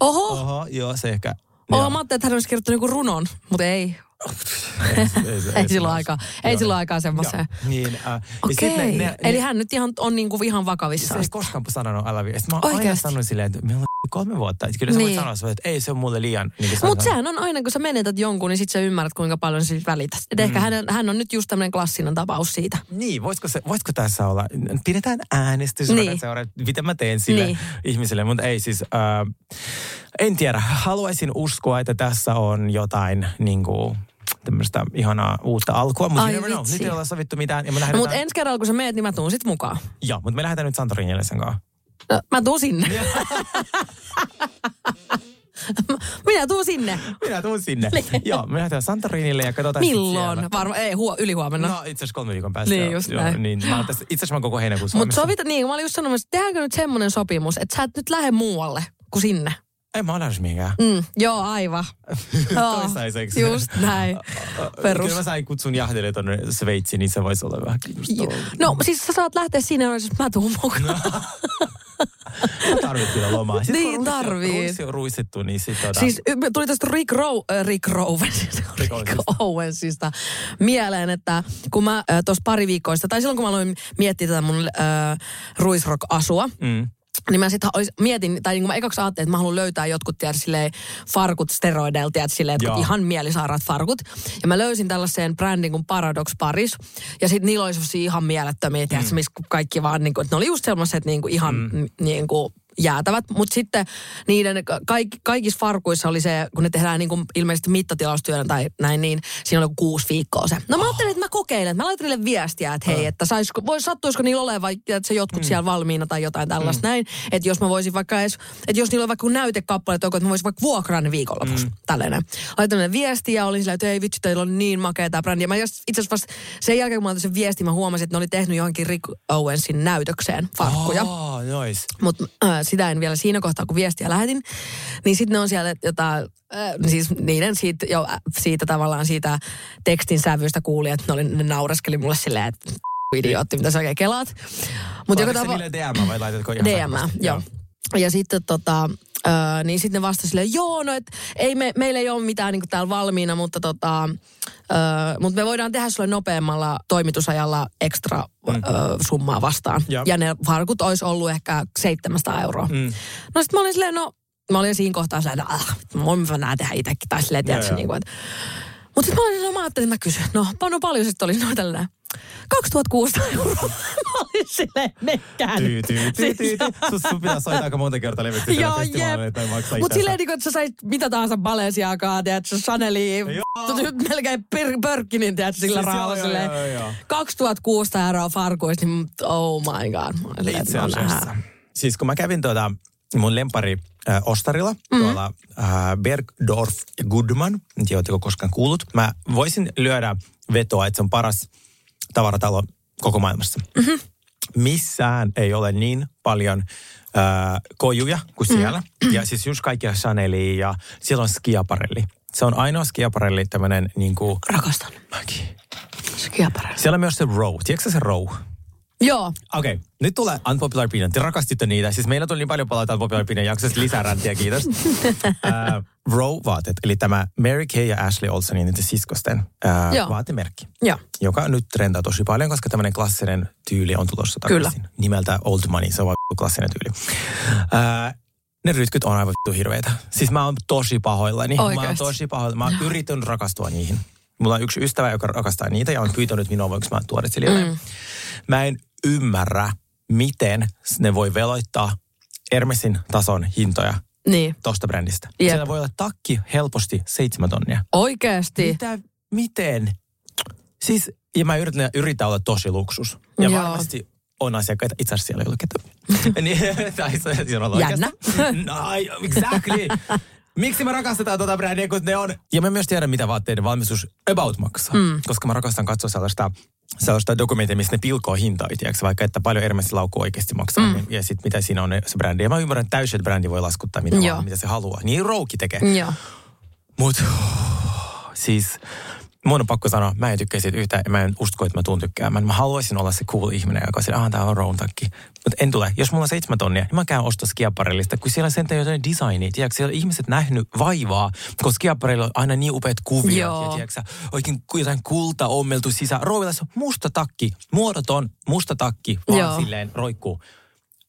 Oho, Oho, joo, se ehkä. oho, joo. mä ajattelin, että hän olisi kirjoittanut joku runon, mutta ei. Ei, se- Ei silloin se- aikaa, ei silloin aikaa semmoiseen. Niin, äh, Okei, ne, ne, eli hän nyt ihan, on niinku ihan se vakavissaan. ei koskaan sanonut you. Sitten mä oon aina sanonut silleen, että meillä on kolme vuotta. Että kyllä sä voit Niin. sanoa, että ei se on mulle liian. Niin Mutta sehän on aina, kun sä menetät jonkun, niin sit sä ymmärrät, kuinka paljon sä välität. Et ehkä hän, hän on nyt just tämmöinen klassinen tapaus siitä. Niin, voisiko, se, voisiko tässä olla, pidetään äänestys, Niin. niin. seuraa, mitä mä teen sille Niin. niin. ihmiselle, mutta ei siis, äh, en tiedä, haluaisin uskoa, että tässä on jotain niin kuin, tämmöistä ihanaa uutta alkua, mutta. Nyt ei olla sovittu mitään. Ja me No, mutta ensi kerralla, kun sä meet, niin mä tuun sit mukaan. Joo, mutta me lähdetään nyt Santorinille sen kanssa. No, mä tuun sinne. Minä tuun sinne. Minä tuun sinne. Joo, me lähdetään Santorinille ja katsotaan Milloin? siellä. Varma, ei, huo, yli huomenna. No itse asiassa kolme viikon päästä. Niin, just joo, näin. Niin, mä tässä, itse asiassa mä koko heinäkuun Mutta sovita, niin, mä olin just sanomassa, että tehdäänkö nyt semmoinen sopimus, että sä et nyt lähde muualle kuin sinne. Ei mä mihinkään. Mm, joo, aivan. Toistaiseksi. Just näin. Perus. Kyllä mä sain kutsun jahdille tonne Sveitsiin, niin se voisi olla vähän kiinnostavaa. No siis sä saat lähteä sinne, jos mä tuun mukaan. Mä tarvit kyllä lomaa. Sitten Niin tarvii. Ruissi on ruissittu, niin sit tota... Siis tuli tästä Rick, Ro- äh, Rick Owensista, Rick Owensista. Mieleen, että kun mä äh, tuossa pari viikkoa sitten, tai silloin kun mä aloin miettiä tätä mun äh, ruisrock-asua, Mm. Niin mä sitten mietin, tai niin kuin mä ekaksi ajattelin, että mä haluan löytää jotkut tiedä, silleen, farkut steroideilta, tiedä, silleen, että ihan mielisairaat farkut. Ja mä löysin tällaiseen brändin kuin Paradox Paris. Ja sitten niillä oli ihan mielettömiä, tiedä, mm. missä kaikki vaan, niin kuin, että ne oli just sellaiset niin kuin ihan mm. niin kuin, jäätävät. Mutta sitten niiden ka- kaikki, kaikissa farkuissa oli se, kun ne tehdään niin kuin ilmeisesti mittatilaustyönä tai näin, niin siinä oli kuusi viikkoa se. No mä ajattelin, että mä kokeilen, että mä laitan niille viestiä, että hei, että saisiko, vois, sattuisiko niillä olevan että se jotkut mm. siellä valmiina tai jotain tällaista mm. näin. Että jos mä voisin vaikka edes, että jos niillä on vaikka näytekappale, että mä voisin vaikka vuokraa ne viikonlopuksi. Mm. Tällainen. Laitoin ne viestiä ja olin silleen, että ei vitsi, teillä on niin makea tämä brändi. Ja mä itse asiassa vasta sen jälkeen, kun mä sen viestin, mä huomasin, että ne oli tehnyt johonkin Rick Owensin näytökseen farkkuja. Oh. Mutta äh, sitä en vielä siinä kohtaa, kun viestiä lähetin. Niin sitten ne on siellä jotain, äh, siis niiden siitä, jo, äh, siitä tavallaan siitä tekstin sävystä kuuli, että ne, oli, ne naureskeli mulle silleen, että idiootti, mitä sä oikein kelaat. Mutta se niille DM vai laitatko ihan DM, sähköposti? joo. Ja sitten tota, öö, niin sitten ne vastasi silleen, joo, no et, ei me, meillä ei ole mitään niinku täällä valmiina, mutta tota, öö, mutta me voidaan tehdä sulle nopeammalla toimitusajalla ekstra mm. öö, summaa vastaan. Ja. Ja ne farkut olisi ollut ehkä 700 euroa. Mm. No sitten mä olin silleen, no, mä olin siinä kohtaa silleen, että ah, voin mä nää tehdä itsekin. Tai silleen, tiedätkö, niin kuin, että mutta sitten mä olin, no mä ajattelin, että mä kysyn, no, no paljon sitten oli noin tällainen. 2600 euroa. mä olin silleen, mekkään. Tyy, tyy, tyy, tyy, tyy. Sus, sun pitää soittaa aika monta kertaa levytti siellä Joo, jep. itsensä. silleen, niin että sä sait mitä tahansa Balenciagaa, tiedätkö, Chaneliin, melkein per, Pörkkinin, tiedätkö, sillä Siis joo, rahalla joo, silleen. joo, joo. 2600 euroa farkuista, niin oh my god. Silleen, Itse no asiassa. Siis kun mä kävin tuota mun lempari äh, Ostarilla mm. tuolla äh, Bergdorf Goodman, en tiedä, koskaan kuullut. Mä voisin lyödä vetoa, että se on paras tavaratalo koko maailmassa. Mm-hmm. Missään ei ole niin paljon äh, kojuja kuin siellä. Mm. Ja siis just kaikkia Chanelia ja siellä on skiaparelli. Se on ainoa skiaparelli tämmönen niin kuin... Rakastan. Mäkin. Skiaparelli. Siellä on myös se row. Tiedätkö se row? Joo. Okei, okay. nyt tulee Unpopular Opinion. Te rakastitte niitä. Siis meillä tuli niin paljon palautetta Unpopular Opinion jaksosta lisää räntiä, kiitos. uh, Row-vaatet, eli tämä Mary Kay ja Ashley Olsenin niiden siskosten uh, Joo. vaatemerkki, Joo. joka nyt trendaa tosi paljon, koska tämmöinen klassinen tyyli on tulossa Kyllä. takaisin. Nimeltä Old Money, se on vaan klassinen tyyli. Uh, ne rytkyt on aivan vittu hirveitä. Siis mä oon tosi pahoillani. Mä oon tosi pahoillani. Mä oon yrittänyt rakastua niihin. Mulla on yksi ystävä, joka rakastaa niitä ja on pyytänyt minua, voinko mä tuoda sille. Mm. Mä en ymmärrä, miten ne voi veloittaa Hermesin tason hintoja Niin. tosta brändistä. Jep. Siellä voi olla takki helposti seitsemän tonnia. Oikeesti. Mitä, miten? Siis, ja mä yritän, yritän olla tosi luksus. Ja Joo. varmasti on asiakkaita, itse asiassa siellä ei ole ketään. Niin, tai se- siellä on Jännä. oikeasti. No, exactly. Miksi me rakastetaan tuota brändiä, kun ne on... Ja mä myös tiedän, mitä vaatteiden valmistus about maksaa. Mm. Koska mä rakastan katsoa sellaista, sellaista dokumenttia, missä ne pilkoo hintaa, tiedätkö, vaikka että paljon Hermesin laukku oikeasti maksaa. Mm. Ja sitten mitä siinä on se brändi. Ja mä ymmärrän täysin, että brändi voi laskuttaa mitä, vaan, mitä se haluaa. Niin Rouki tekee. Joo. Mut siis mun on pakko sanoa, mä en tykkää siitä yhtään, ja mä en usko, että mä tuun tykkäämään. Mä haluaisin olla se cool ihminen, joka on ah, tää on round takki. Mutta en tule. Jos mulla on seitsemän tonnia, niin mä käyn ostaa skiaparellista, kun siellä on sentään jotain designia. Tiedätkö, siellä on ihmiset nähnyt vaivaa, koska skiaparella on aina niin upeat kuviot. Joo. Ja tiedätkö, oikein jotain kulta ommeltu sisään. On musta takki, muodoton musta takki, vaan Joo. silleen roikkuu.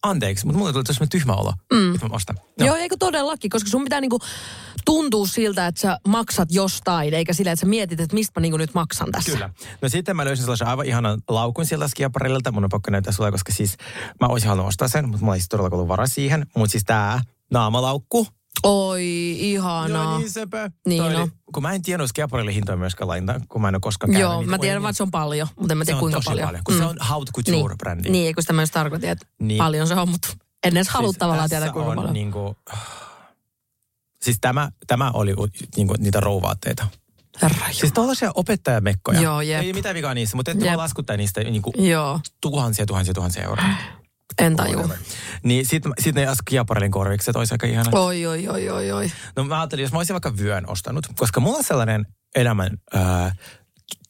Anteeksi, mutta mulla tulee tosi tyhmä olo, mm. että mä ostan. No. Joo, eikö todellakin, koska sun pitää niinku tuntua siltä, että sä maksat jostain, eikä sillä, että sä mietit, että mistä mä niinku nyt maksan tässä. Kyllä. No sitten mä löysin sellaisen aivan ihanan laukun sieltä skiaparillilta. Mun on pakko näyttää sulle, koska siis mä olisin halunnut ostaa sen, mutta mulla ei siis todellakaan ollut varaa siihen. Mutta siis tää naamalaukku. Oi, ihanaa. Joo, niin sepä. Niin Toi no. oli- Kun mä en tiennyt skiaparillin hintoja myöskään lainata, kun mä en ole koskaan käynyt. Joo, niitä. mä tiedän niin- vaan, että se on paljon, mutta en mä se tiedä on kuinka paljon. paljon. Kun se on haute couture-brändi. Niin, niin kun sitä myös tarkoitin, että Niin. niin. paljon se on, mutta en edes halua Siis tavallaan tietää kuinka on paljon. Niinku, siis tämä, tämä oli niinku, niitä rouvaatteita. Herra Siis tällaisia opettajamekkoja. Joo, jep. Ei mitään vikaa niissä, mutta et Jep. laskuttaa niistä niinku Joo, tuhansia, tuhansia, tuhansia euroa. en tajua. Niin sit, sit ne skiaparelin korvikset olisi aika ihana. Oi, oi, oi, oi, oi. No mä ajattelin, jos mä olisin vaikka vyön ostanut, koska mulla on sellainen elämän ää,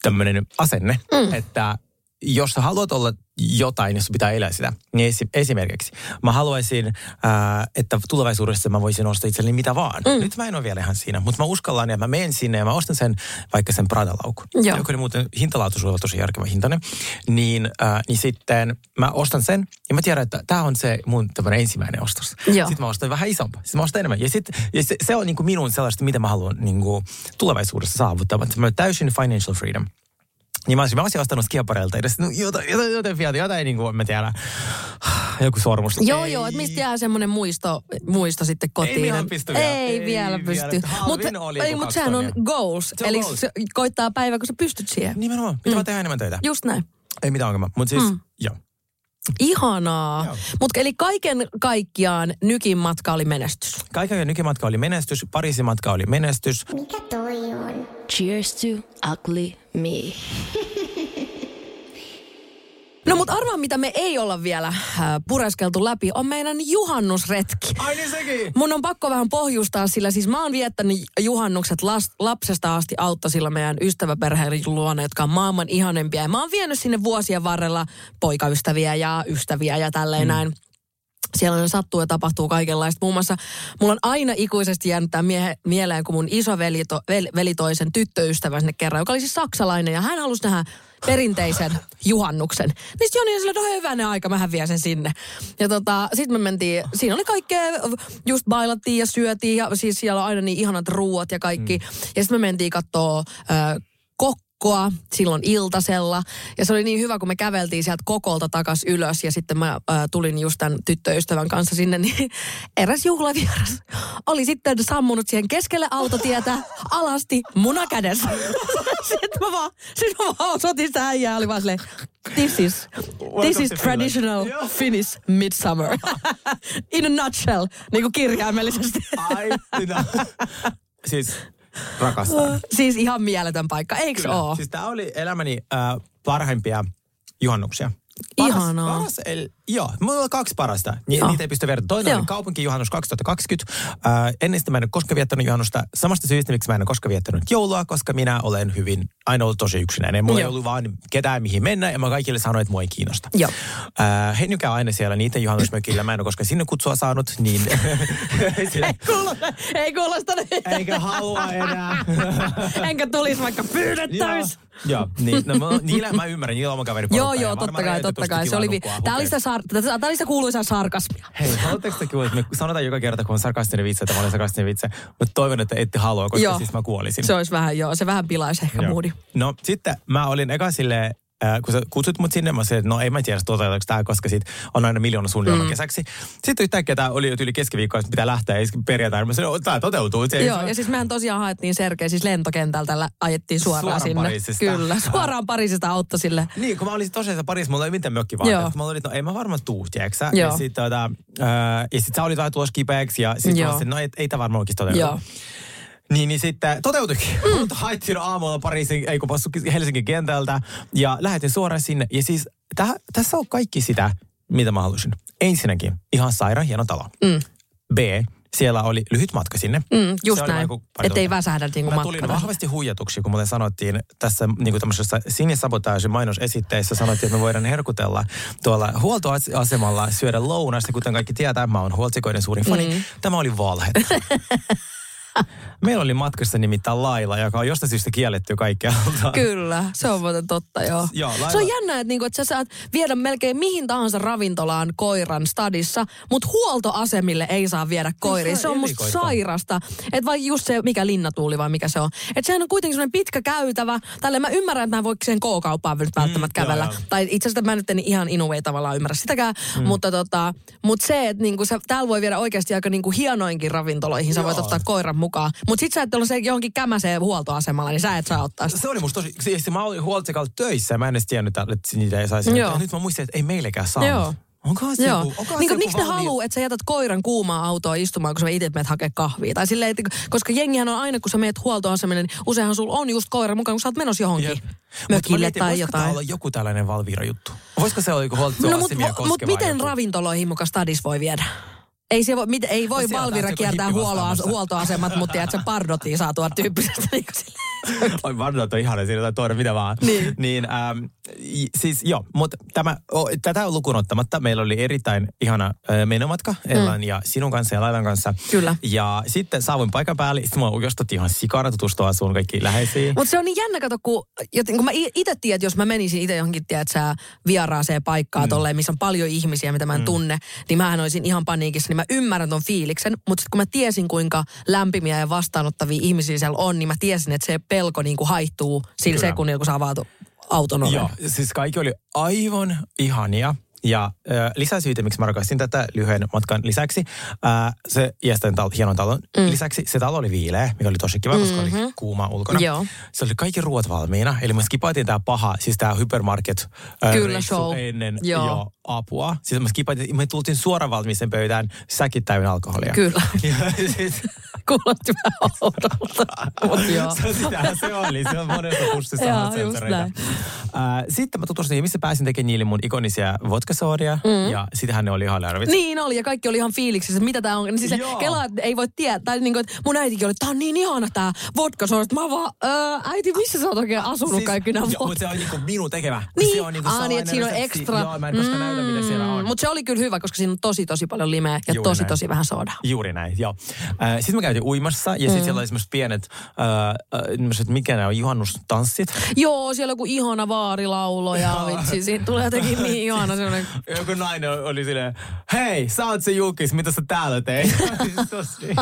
tämmöinen asenne, mm. että jos sä haluat olla jotain, jos pitää elää sitä, niin esi- esimerkiksi mä haluaisin, ää, että tulevaisuudessa mä voisin ostaa itselleni mitä vaan. Mm. Nyt mä en ole vielä ihan siinä, mutta mä uskallan ja mä menen sinne ja mä ostan sen vaikka sen Prada-laukun, Joo. joka oli muuten hintalaatuisuudella tosi järkevä hintainen, niin, ää, niin sitten mä ostan sen ja mä tiedän, että tämä on se mun tämmöinen ensimmäinen ostos. Joo. Sitten mä ostan vähän isompaa, sitten mä ostan enemmän. Ja, sit, ja se, se on niin kuin minun sellaista, mitä mä haluan niin kuin tulevaisuudessa saavuttaa. Mä täysin financial freedom. Niin mä olisin, mä olisin ostanut skiapareilta edes no, jotain, jotain, jotain, jotain, jotain niin kuin, mä tiedän, joku sormus. Joo, Ei. joo, että mistä jää semmoinen muisto, muisto sitten kotiin. vielä pysty vielä. Ei, Ei vielä pysty. Ei, mutta kaksi sehän on goals. Se on Eli goals. se koittaa päivä, kun sä pystyt siihen. Nimenomaan, pitää mm. vaan tehdä enemmän töitä. Just näin. Ei mitään ongelmaa, mutta siis, mm. joo. Ihanaa. Mutta eli kaiken kaikkiaan Nykin matka oli menestys. Kaiken nykymatka oli menestys, Pariisin matka oli menestys. Mikä toi? Cheers to ugly me. No mutta arvaa, mitä me ei olla vielä äh, pureskeltu läpi, on meidän juhannusretki. Ai niin sekin! Mun on pakko vähän pohjustaa, sillä siis mä oon viettänyt juhannukset las, lapsesta asti sillä meidän ystäväperheen luona, jotka on maailman ihanempia. Ja mä oon vienyt sinne vuosien varrella poikaystäviä ja ystäviä ja tälleen mm. näin siellä ne sattuu ja tapahtuu kaikenlaista. Muun muassa mulla on aina ikuisesti jäänyt tämä miehe, mieleen, kun mun iso veli, to, veli, veli toi sen tyttöystävän sinne kerran, joka oli siis saksalainen ja hän halusi nähdä perinteisen juhannuksen. Niin Joni on sillä, no hyvänen aika, mähän vien sen sinne. Ja tota, sitten me mentiin, siinä oli kaikkea, just bailattiin ja syötiin ja siis siellä on aina niin ihanat ruuat ja kaikki. Mm. Ja sitten me mentiin kattoo äh, kok kokkoa silloin iltasella. Ja se oli niin hyvä, kun me käveltiin sieltä kokolta takas ylös ja sitten mä ää, tulin just tämän tyttöystävän kanssa sinne, niin eräs juhlavieras oli sitten sammunut siihen keskelle autotietä alasti muna kädessä. sitten mä vaan, sit mä vaan osoitin sitä äijää, oli vaan silleen, This is, this is traditional Finnish midsummer. In a nutshell, niin kuin kirjaimellisesti. Ai, siis Rakastan. Siis ihan mieletön paikka, eikö oo? Siis tää oli elämäni äh, parhaimpia juhannuksia. Paras, Ihanaa. Paras, el, joo, mulla on kaksi parasta. Ni, niitä ei pysty verrata. Toinen joo. oli kaupunkijuhannus 2020. Äh, ennen sitä mä en ole koskaan viettänyt juhannusta. Samasta syystä, miksi mä en ole koskaan viettänyt joulua, koska minä olen hyvin, aina ollut tosi yksinäinen. Mulla joo. ei ollut vaan ketään mihin mennä ja mä kaikille sanoin, että mua ei kiinnosta. Joo. Äh, he käy aina siellä niiden juhannusmökillä. Mä en ole koskaan sinne kutsua saanut, niin... ei, kuulosta, ei kuulosta Eikä halua enää. Enkä tulisi vaikka pyydettäisi. Joo, niin, no, mä, niillä mä ymmärrän, niillä on oma kaveri Joo, joo, totta kai, totta kai. Se oli, tää, oli sitä sar- tää oli sitä kuuluisaa sarkasmia. Hei, haluatteko te kuulla, että me sanotaan joka kerta, kun on sarkastinen vitsi, että mä olen sarkastinen vitsi, mutta toivon, että ette halua, koska joo. siis mä kuolisin. Se olisi vähän, joo, se vähän pilaisi ehkä moodi. No sitten mä olin eka silleen, kun sä kutsut mut sinne, mä sanoin, että no en mä tiedä, toteutuuko tämä, koska siitä on aina miljoona suunnitelma mm. kesäksi. Sitten yhtäkkiä tämä oli jo yli keskiviikkoa, että pitää lähteä ja perjantaina. Mä sanoin, tämä toteutuu. Se Joo, ja siis mehän tosiaan haettiin Sergei, siis lentokentältä ajettiin suoraan, suoraan sinne. Pariisista. Kyllä, suoraan Pariisista auto sille. Niin, kun mä olin tosiaan Pariisissa, mulla ei mitään mökki vaan. Mä olin, no ei mä varmaan tuu, tiedätkö Ja sitten tota, äh, ja sit sä olit vähän tuossa kipeäksi ja sitten mä sanoin, no ei, ei tämä varmaan oikeasti toteutu. Joo. Niin, niin sitten toteutuikin. Mm. Haettiin aamulla Pariisin, ei kun Helsingin kentältä ja lähetin suoraan sinne. Ja siis täh, tässä on kaikki sitä, mitä mä halusin. Ensinnäkin ihan sairaan hieno talo. Mm. B, siellä oli lyhyt matka sinne. Mm, just näin, että ei väsähdä niin Mä tulin vahvasti huijatuksi, kun mulle sanottiin tässä niin kuin tämmöisessä sinisabotage mainosesitteessä sanottiin, että me voidaan herkutella tuolla huoltoasemalla syödä lounasta, kuten kaikki tietää, mä oon huoltsikoiden suurin fani. Mm. Tämä oli valhe. Meillä oli matkassa nimittäin Laila, joka on jostain syystä kielletty kaikkialta. Kyllä, se on muuten totta, joo. joo Laila... Se on jännä, että, niinku, että sä saat viedä melkein mihin tahansa ravintolaan koiran stadissa, mutta huoltoasemille ei saa viedä koiria. Se, on musta sairasta. Että vai just se, mikä linnatuuli vai mikä se on. Että sehän on kuitenkin semmoinen pitkä käytävä. Tälle mä ymmärrän, että mä voiko sen K-kauppaan nyt välttämättä mm, kävellä. Joo, joo. Tai itse asiassa mä nyt en ihan inuve tavallaan ymmärrä sitäkään. Mm. Mutta tota, mut se, että niinku, sä, täällä voi viedä oikeasti aika niinku hienoinkin ravintoloihin. Sä joo. voit ottaa koiran mukaan. Mutta sit sä et ole se johonkin kämäseen huoltoasemalla, niin sä et saa ottaa sitä. Se oli musta tosi, siis mä olin huoltsikalla töissä ja mä en edes tiennyt, että niitä ei saisi. Joo. Nyt mä muistin, että ei meillekään saa. Joo. Onko se Joo. Joku, onko niin, miksi ne haluaa, että sä jätät koiran kuumaa autoa istumaan, kun sä itse menet hakea kahvia? Tai silleen, että, koska jengihän on aina, kun sä meet huoltoasemille, niin useinhan sulla on just koira mukaan, kun sä oot menossa johonkin. Jep. Mökille mietin, tai jotain. olla joku tällainen Valvira-juttu? Voisiko se olla joku huoltoasemia no, mutta mut miten ravintoloihin mukaan stadis voi viedä? Ei, se voi, mit, ei voi no Valvira kiertää huoltoasemat, mutta että se pardotiin saa tuoda tyyppisesti. Niin Oi pardot on ihana, siinä tuoda mitä vaan. Niin. niin ähm, siis joo, mutta tämä, oh, tätä lukuun ottamatta meillä oli erittäin ihana äh, menomatka Ellan mm. ja sinun kanssa ja Lailan kanssa. Kyllä. Ja sitten saavuin paikan päälle, sitten mä oikeastaan ihan sikana tutustua sun kaikki läheisiin. Mutta se on niin jännä, kato, kun, joten, kun mä itse tiedän, että jos mä menisin itse johonkin, tiedät sä, vieraaseen paikkaan mm. tolleen, missä on paljon ihmisiä, mitä mä en mm. tunne, niin mähän olisin ihan paniikissa, niin mä ymmärrän ton fiiliksen, mutta sitten kun mä tiesin, kuinka lämpimiä ja vastaanottavia ihmisiä siellä on, niin mä tiesin, että se pelko niin kuin haihtuu sillä Kyllä. sekunnilla, kun sä avaat auton oven. Joo, siis kaikki oli aivan ihania. Ja äh, lisäsyitä, miksi mä rakastin tätä lyhyen matkan lisäksi, äh, se iästen tal- hienon talon mm. lisäksi, se talo oli viileä, mikä oli tosi kiva, mm-hmm. koska oli mm-hmm. kuuma ulkona. Joo. Se oli kaikki ruoat valmiina, eli me skipaatiin tämä paha, siis tämä hypermarket äh, Kyllä, show. ennen Joo. jo apua. Siis me skipaatiin, me tultiin suoraan valmiiseen pöytään säkit täynnä alkoholia. Kyllä. ja, siis, Kuulosti vähän oudolta. Mut joo. Se, sitähän se oli. Se on monessa pussissa Joo, on just sensoreita. näin. Äh, sitten mä tutustuin, missä pääsin tekemään niille mun ikonisia vodkasooria. Mm. Ja sitähän ne oli ihan lärvit. Niin oli, ja kaikki oli ihan fiiliksissä, että mitä tää on. Niin siis se Joo. Kela että ei voi tietää. Tai niin kuin, että mun äitikin oli, että tää on niin ihana tää vodka soda. Mä vaan, äiti, missä sä oot oikein asunut siis, kaikki nämä joo, mutta se on niinku minun tekemä. Niin, se on niinku Aa, niin, että siinä on ekstra. Joo, mä en koskaan näytä, mitä siellä on. Mutta se oli kyllä hyvä, koska siinä on tosi, tosi paljon limeä ja Juuri tosi, näin. tosi vähän soodaa. Juuri näin, joo. Äh, sitten mä käytin uimassa ja sitten siellä oli semmoiset pienet, äh, äh, mikä ne on, juhannustanssit. Joo, siellä on joku ihana vaarilaulo ja vitsi, siitä tulee jotenkin niin ihana semmoinen. Joku nainen oli silleen, hei, sä oot se Jukis, mitä sä täällä teit? Siis tosi.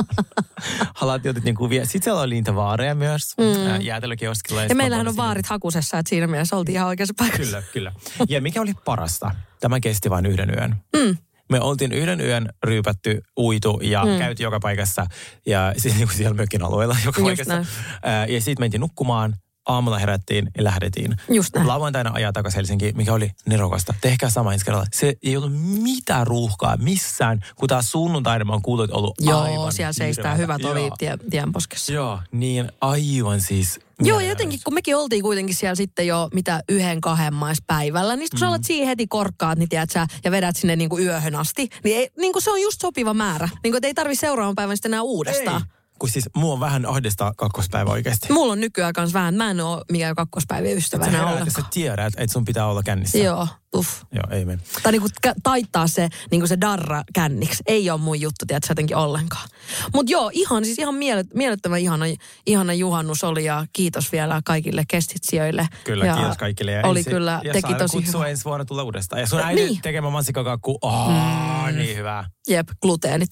Haluat jotit niin kuvia. Sitten siellä oli niitä vaareja myös, mm. jäätelökioskilla. Ja mä meillähän on vaarit hakusessa, että siinä mielessä oltiin ihan oikeassa paikassa. Kyllä, kyllä. Ja mikä oli parasta? Tämä kesti vain yhden yön. Mm. Me oltiin yhden yön ryypätty, uitu ja mm. käyty joka paikassa. Ja siis niin kuin siellä mökin alueella joka Just paikassa. näin. Ää, ja sitten mentiin nukkumaan. Aamulla herättiin ja lähdettiin. Just näin. Lauantaina ajaa takaisin Helsinkiin, mikä oli nerokasta. Tehkää sama ensi kerralla. Se ei ollut mitään ruuhkaa missään, kun taas sunnuntaina mä oon kuullut, että ollut Joo, aivan siellä seistää hirveätä. hyvät ovi Joo. tie, tienposkessa. Joo, niin aivan siis. Joo, ja jotenkin kun mekin oltiin kuitenkin siellä sitten jo mitä yhden kahden maispäivällä, niin kun sä alat siihen heti korkkaat, niin tiedät sä, ja vedät sinne niinku yöhön asti, niin, ei, niinku se on just sopiva määrä. Niinku, et ei tarvi seuraavan päivän sitten enää uudestaan. Ei. Kun siis mua on vähän ahdistaa kakkospäivä oikeasti. Mulla on nykyään kans vähän, mä en oo mikään kakkospäivien ystävä Sä ja sä ollenkaan. tiedät, että sun pitää olla kännissä. Joo, uff. Joo, ei mene. Tai niinku taittaa se, niinku se darra känniksi. Ei ole mun juttu, tiedät sä jotenkin ollenkaan. Mutta joo, ihan siis ihan mielet, mielettömän ihana, ihana juhannus oli ja kiitos vielä kaikille kestitsijöille. Kyllä, ja kiitos kaikille. Ja oli ensi- kyllä, ja teki tosi kutsua hyvä. ensi vuonna tulla uudestaan. Ja sun äidin Niin. tekemä mansikkakakku, oh, mm. niin hyvä. Jep, gluteenit.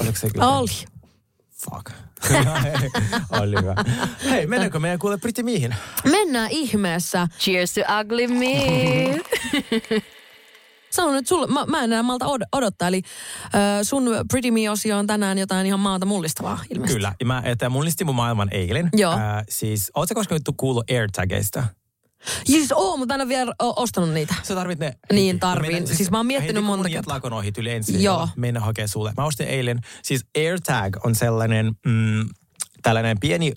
Oliko se kyllä? Oli. Fuck. oli hyvä. Hei, mennäänkö meidän kuule Pretty Miihin? Mennään ihmeessä. Cheers to ugly me. Sano nyt sulle, mä, mä en enää malta od- odottaa. Eli äh, sun Pretty Me-osio on tänään jotain ihan maata mullistavaa ilmeisesti. Kyllä. Ja mä, että mullistin mun maailman eilen. Joo. Äh, siis, ootko koskaan nyt kuullut AirTageista? Siis oo, mutta mä en ole vielä ostanut niitä. Sä tarvit ne. Niin, heti. tarviin. Mennään- Siis mä oon miettinyt heti, monta kertaa. lakon ohi yli ensi Joo. Mennä hakee sulle. Mä ostin eilen. Siis AirTag on sellainen... Mm, tällainen pieni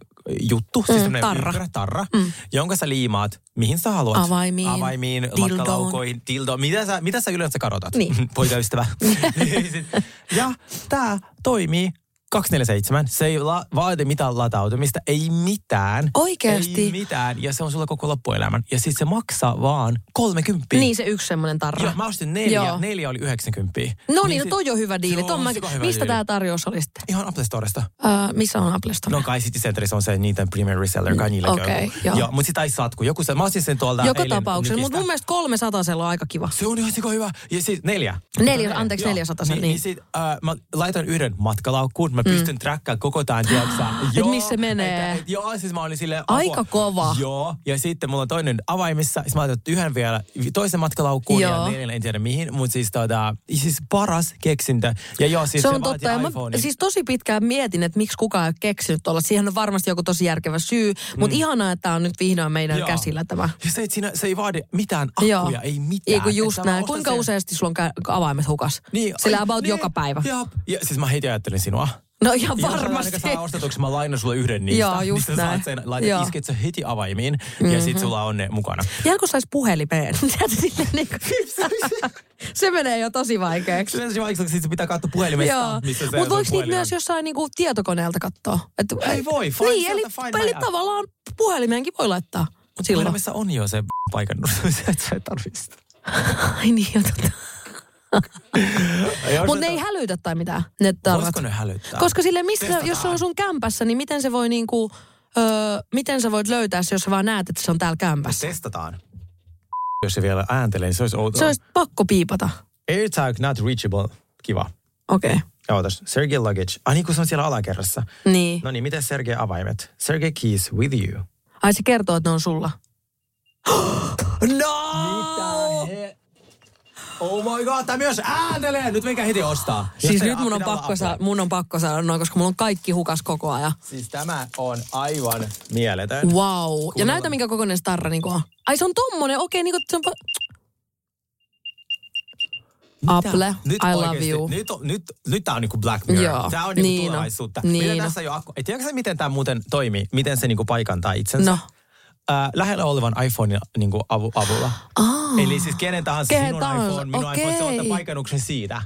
juttu, siis mm, tarra. Ympyrä, tarra, mm. jonka sä liimaat mihin sä haluat. Avaimiin, Avaimiin, dildoon. matkalaukoihin, dildo. Mitä sä, mitä sä yleensä karotat? Niin. Poikaystävä. Niin sit- ja tää toimii 247. Se ei la, vaadi mitään latautumista, ei mitään. Oikeesti? Ei mitään. Ja se on sulla koko loppuelämän. Ja siis se maksaa vaan 30. Niin se yksi semmoinen tarra. Joo, mä ostin neljä. Joo. Neljä oli 90. No niin, no sit- toi on hyvä diili. Ton mä, hyvä mistä tämä tarjous oli sitten? Ihan Apple Storesta. Uh, missä on Apple Store? No kai City Centerissä on se niiden premier reseller, kai niillä Okei, joo. joo. mutta sitä ei satku. Joku se, mä ostin sen tuolta Joka tapauksessa, mutta mun mielestä kolme satasella on aika kiva. Se on ihan hyvä. Ja siis neljä. Neljä, anteeksi, Joo. 400, Niin, niin. niin sit, äh, mä laitan yhden matkalaukkuun. Mä pystyn trackkaamaan koko tämän, tiedätkö Et missä se menee. Et, et, joo, siis mä olin silleen... apua. Aika kova. Joo, ja sitten mulla on toinen avaimissa. Siis mä laitan yhden vielä toisen matkalaukkuun Joo. ja neljännen en tiedä mihin. Mutta siis, tota, siis paras keksintö. Ja joo, siis se se, on vaatii totta. Ja mä siis tosi pitkään mietin, että miksi kukaan ei ole keksinyt tuolla. Siihen on varmasti joku tosi järkevä syy. Mutta ihanaa, että tämä on nyt vihdoin meidän Mm. Joo. käsillä tämä. Ja se, siinä, se ei vaadi mitään Joo. akkuja, ei mitään. Ei kun Et just näin. Kuinka sen- useasti sulla on avaimet hukas? Niin, Sillä ai, about niin, joka päivä. Jop. Ja siis mä heti ajattelin sinua. No ihan Jos varmasti. sä saa ostetuksi, mä lainan sulle yhden niistä. Joo, just niin näin. saat sen, laitat, Joo. isket se heti avaimiin ja sit sulla on ne mukana. Ja kun sais puhelimeen. Niin kuin- se menee jo tosi vaikeaksi. Se vaikka sit se pitää katsoa puhelimesta, Joo. Mutta voiko niitä myös jossain niinku tietokoneelta katsoa? Et, Ei voi, find niin, eli, find eli tavallaan puhelimeenkin voi laittaa. Mut silloin. Puhelimessa on jo se paikannus, että sä et tarvitse sitä. Ai niin, jo totta. Mutta ne ei hälytä tai mitään. Ne. Voisiko ne hälyttää? Koska sille, missä, Testataan. jos se on sun kämpässä, niin miten se voi niinku, öö, miten sä voit löytää se, jos sä vaan näet, että se on täällä kämpässä? Testataan. Jos se vielä ääntelee, niin se olisi outoa. Se olisi pakko piipata. AirTag not reachable. Kiva. Okei. Okay. Ootas. Sergey luggage. Ai niin kuin se on siellä alakerrassa. Niin. No niin, miten Sergey avaimet? Sergey keys with you. Ai se kertoo, että ne on sulla. No! Oh my god, tämä myös ääntelee! Nyt menkää heti ostaa. Jos Siis nyt mun on, pakko saa, mun on pakko saada noin, koska mulla on kaikki hukas koko ajan. Siis tämä on aivan mieletön. Wow. Ja Kuunnella. näytä, minkä kokoinen starra niinku on. Ai se on tommonen, okei, niinku se on... va- Apple, Nyt I love oikeesti, you. Nyt, nyt, nyt tää on niinku Black Mirror. Joo, Tää on niinku niin tulevaisuutta. Niin Miten tässä jo akku... Et tiedätkö sä, miten tämä muuten toimii? Miten se niinku paikantaa itsensä? No. Äh, lähellä olevan iPhonein niinku avu, avulla. Ah. Eli siis kenen tahansa Kenen sinun tahansa, iPhone, minun iPhone, se ottaa paikannuksen siitä.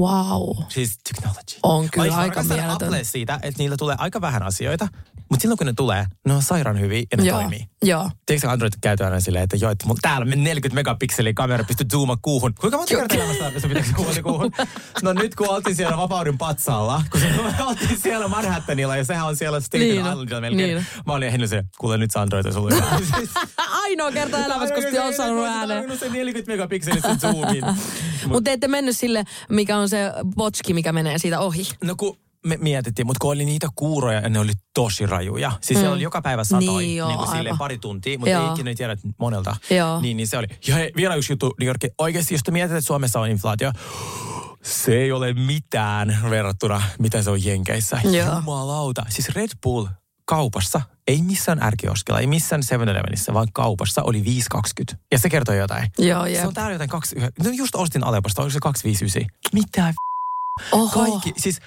Wow. Siis technology. On kyllä Mä aika mieletön. Apple siitä, että niillä tulee aika vähän asioita, mutta silloin kun ne tulee, ne on sairaan hyviä ja ne Joo. toimii. Joo. Tiedätkö Android käytetään aina silleen, että joo, että mulla täällä on 40 megapikseliä kamera, pysty zoomaan kuuhun. Kuinka monta kertaa elämästä sun pitäisi zoomata kuuhun? No nyt kun oltiin siellä Vapauden patsaalla, kun oltiin siellä Manhattanilla ja sehän on siellä Staten Niin, Islandilla melkein. niin. Mä olin henni se, kuule nyt se Android on sulle. hyvä." Siis- Ainoa kerta elämässä, kun Se- on sanonut se- ääneen. Se 40 megapikseliä sen zoomiin. Mutta te ette mennyt sille, mikä on se botski, mikä menee siitä ohi. No kun me mietittiin, mutta kun oli niitä kuuroja ja ne oli tosi rajuja. Siis mm. se oli joka päivä satoi, Niin niin, joo, niin kuin silleen pari tuntia, mutta Joo. ei ikinä tiedä monelta. Joo. Niin, niin se oli. Ja hei, vielä yksi juttu, New York. Oikeasti, jos te mietitte, että Suomessa on inflaatio, se ei ole mitään verrattuna, mitä se on Jenkeissä. Joo. Jumalauta. Siis Red Bull kaupassa, ei missään ärkioskella, ei missään 7-Elevenissä, vaan kaupassa oli 5,20. Ja se kertoo jotain. Joo, Se jep. on täällä jotain 2, no just ostin Alepasta, oliko se 259? Mitä Oho. kaikki, siis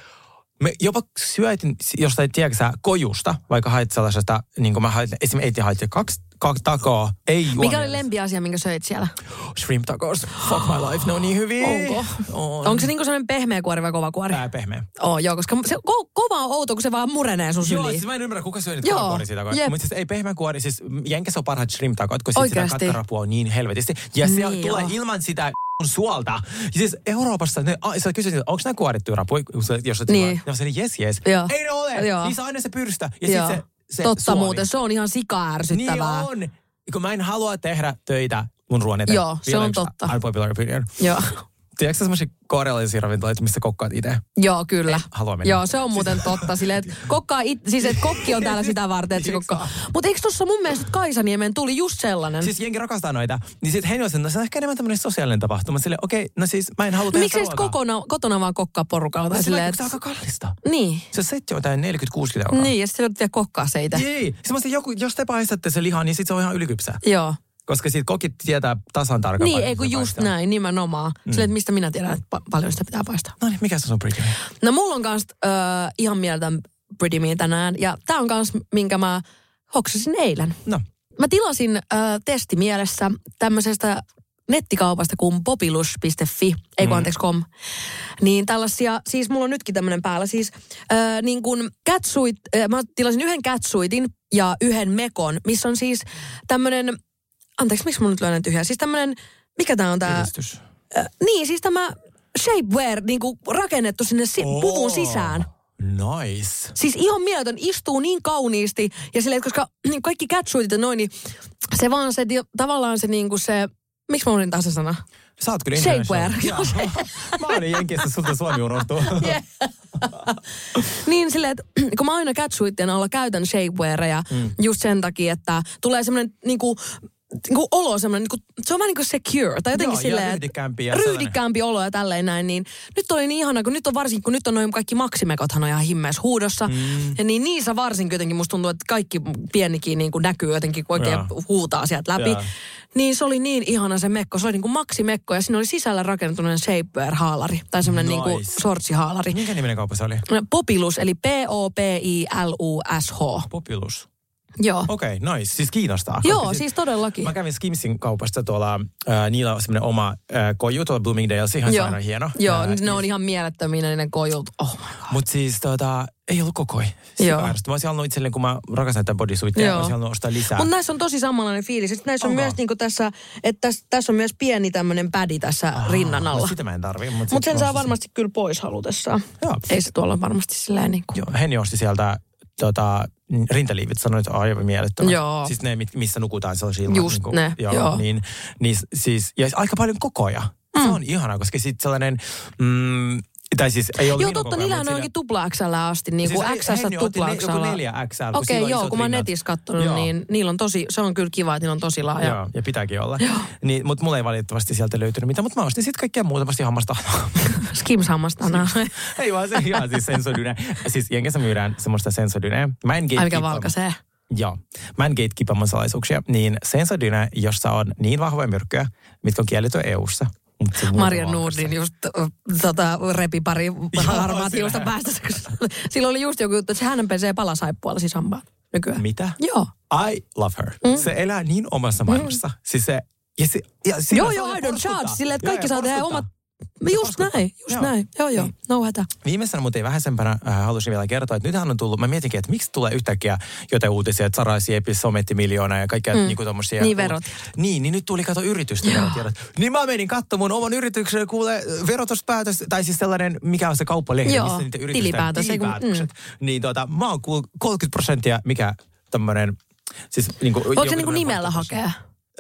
me jopa syötin jostain, tiedätkö sä, kojusta, vaikka hait sellaisesta, niin kuin mä hait, esimerkiksi äiti hait kaksi, kaksi takoa, ei juo Mikä oli lempiasia, minkä söit siellä? Shrimp tacos, fuck my life, ne on niin hyviä. Onko? On. Onko se niinku sellainen pehmeä kuori vai kova kuori? Ää, pehmeä. Oo, joo, koska se ko- kova on outo, kun se vaan murenee sun Joo, syliin. siis mä en ymmärrä, kuka syö niitä Joo, karakuori siitä. Mutta siis ei pehmeä kuori, siis Jenkessä on parhaat shrimp tacot, kun sit sitä katkarapua on niin helvetisti. Ja se Niin tulee joo. ilman sitä suolta. Ja siis Euroopassa, ne, a, sä kysyt, onko nämä kuorittuja rapuja, sä- jos sä Niin. Ja se jes, jes. Joo. Ei ne ole. Joo. Niissä on aina se pyrstä. Ja Joo. sitten se, se Totta suoli. muuten, se on ihan sika-ärsyttävää. Niin on. Kun mä en halua tehdä töitä mun ruoan eteen. Joo, se Vielä on totta. Unpopular opinion. Joo. Tiedätkö semmoisia korealaisia ravintoloita, missä kokkaat itse? Joo, kyllä. halua mennä. Joo, se on muuten totta. Silleen, että kokkaa it, siis että kokki on täällä sitä varten, että se kokkaa. Mutta eikö tuossa mun mielestä Kaisaniemen tuli just sellainen? Siis jengi rakastaa noita. Niin sit Henni on no se on ehkä enemmän tämmöinen sosiaalinen tapahtuma. Sille, okei, no siis mä en halua tehdä Miksi ei ruokaa. kokona, kotona vaan kokkaa porukalla? Tai No silleen, kun se on että... aika kallista. Niin. Se setti on jotain 40-60 euroa. Niin, ja sitten vielä kokkaa se itse. Ei, semmoista joku, jos te paistatte se liha, niin sit se on ihan ylikypsää. Joo. Koska siitä kokit tietää tasan tarkkaan. Niin, ei kun just paistaa. näin, nimenomaan. Mm. Silleen, että mistä minä tiedän, että pa- paljon sitä pitää paistaa. No niin, mikä se on Britney? No mulla on kans äh, ihan mieltä Pretty Me tänään. Ja tää on kans, minkä mä hoksasin eilen. No. Mä tilasin äh, testimielessä tämmöisestä nettikaupasta kuin popilus.fi, ei kun Mm. anteeksi com. Niin tällaisia, siis mulla on nytkin tämmönen päällä, siis äh, niin kuin catsuit, äh, mä tilasin yhden catsuitin ja yhden mekon, missä on siis tämmönen, anteeksi, miksi mulla nyt löydän tyhjää, siis tämmönen, mikä tää on tää? Kiristys. Äh, niin, siis tämä shapewear niin kuin rakennettu sinne si- puvun sisään. Nice. Siis ihan mieletön, istuu niin kauniisti. Ja silleen, että koska niin kaikki catsuitit ja noin, niin se vaan se, tavallaan se niin kuin se, miksi mä olin taas se sana? Sä oot kyllä Shapewear. Mä olin Jenkissä, sulta Suomi unohtuu. Yeah. niin silleen, että kun mä aina catsuittien alla käytän shapewearia Mm. just sen takia, että tulee semmoinen niinku, niinku olo semmoinen, niinku, se on vähän niin kuin secure. Tai jotenkin Joo, silleen, että ryhdikkäämpi ja ryhdikkäämpi olo ja tälleen näin. Niin nyt oli niin ihana, kun nyt on varsinkin, kun nyt on noin kaikki maksimekothan on ihan himmeessä huudossa. Mm. Ja niin niissä varsinkin jotenkin musta tuntuu, että kaikki pienikin niin kuin näkyy jotenkin, kun oikein Joo. huutaa sieltä läpi. Joo. Niin se oli niin ihana se mekko. Se oli niin kuin maksimekko ja siinä oli sisällä rakentunut shapewear-haalari. Tai semmoinen Nice. niin kuin sortsihaalari. Minkä niminen kauppa se oli? Popilus, eli P-O-P-I-L-U-S-H. Popilus. Joo. Okei, okay, nice. Siis kiinnostaa. Joo, Koska siis todellakin. Mä kävin Skimsin kaupasta tuolla, äh, niillä on semmoinen oma äh, koju tuolla Bloomingdaleissa, ihan Joo. hieno. Joo, Äh, ne on ihan mielettömiä ne kojut. Oh my Mutta siis tota, ei ollut kokoi. Joo. Mä olisin halunnut itselleen, kun mä rakastan tätä bodysuitia, Joo. mä olisin halunnut ostaa lisää. Mutta näissä on tosi samanlainen fiilis. Sitten näissä on Onko? myös niinku tässä, että tässä, tässä on myös pieni tämmöinen pädi tässä ah, rinnan alla. No, sitä mä en tarvii. Mutta Mutta sen saa varmasti kyllä pois halutessaan. Joo. Ei se tuolla varmasti silleen niin kuin. Joo, Henni osti sieltä tota, rintaliivit, sanoi, että aivan mielettömät. Joo. Siis ne, missä nukutaan sellaisia ilman. Just ne, joo. joo. Niin, niin, siis, ja aika paljon kokoja. Mm. Se on ihana, koska sitten sellainen, mm, tai siis ei ollut Joo, minun totta, mutta on onkin tupla XL asti, niin kuin Siis siis Henni XS tupla ne- joku XL. neljä XL, kun Okei, joo, kun mä oon netissä katsonut, Joo. niin niillä on tosi, se on kyllä kiva, että niillä on tosi laaja. Joo, ja pitääkin olla. Niin, mutta mulla ei valitettavasti sieltä löytynyt mitään, mutta mä ostin sitten kaikkea muuta vasta hammasta. Skims hammastana. ei vaan se ihan siis sensodyne. Siis Jenkessä myydään semmoista sensodyneä. Mä en Ai mikä valkaisee. Joo. Mä en gatekeepaa mun salaisuuksia. Niin sensodyne, jossa on niin vahvoja myrkkyjä, mitkä on kielletty EU-ssa, Marja. Nordin just tota, repi pari harmaat hiusta päästä. Sillä oli just joku juttu, että hän pesee palasaippualla siis hampaan nykyään. Mitä? Joo. I love her. Mm. Se elää niin omassa maailmassa. Mm. Siis se, ja se, ja Joo, joo, I don't charge. Silleen, että kaikki saa tehdä omat... Just näin, just Joo. näin. Joo, joo, Niin. no hätä. Viimeisenä, mutta ei vähäisempänä, äh, halusin vielä kertoa, että nythän on tullut, mä mietinkin, että miksi tulee yhtäkkiä jotain uutisia, että Sara Siepis sometti miljoonaa ja kaikkea mm. niin kuin tommosia. Niin, verot. Niin, niin nyt tuli kato yritysten verotiedot. Niin mä menin katsomaan mun oman yrityksen, kuule verotuspäätös, tai siis sellainen, mikä on se kauppalehti, Joo, missä niitä yritysten tilipäätös, tilipäätökset. Niin tota, mä oon kuullut 30 prosenttia, mikä tämmönen, siis niinku... Voiko se niinku nimellä hakea?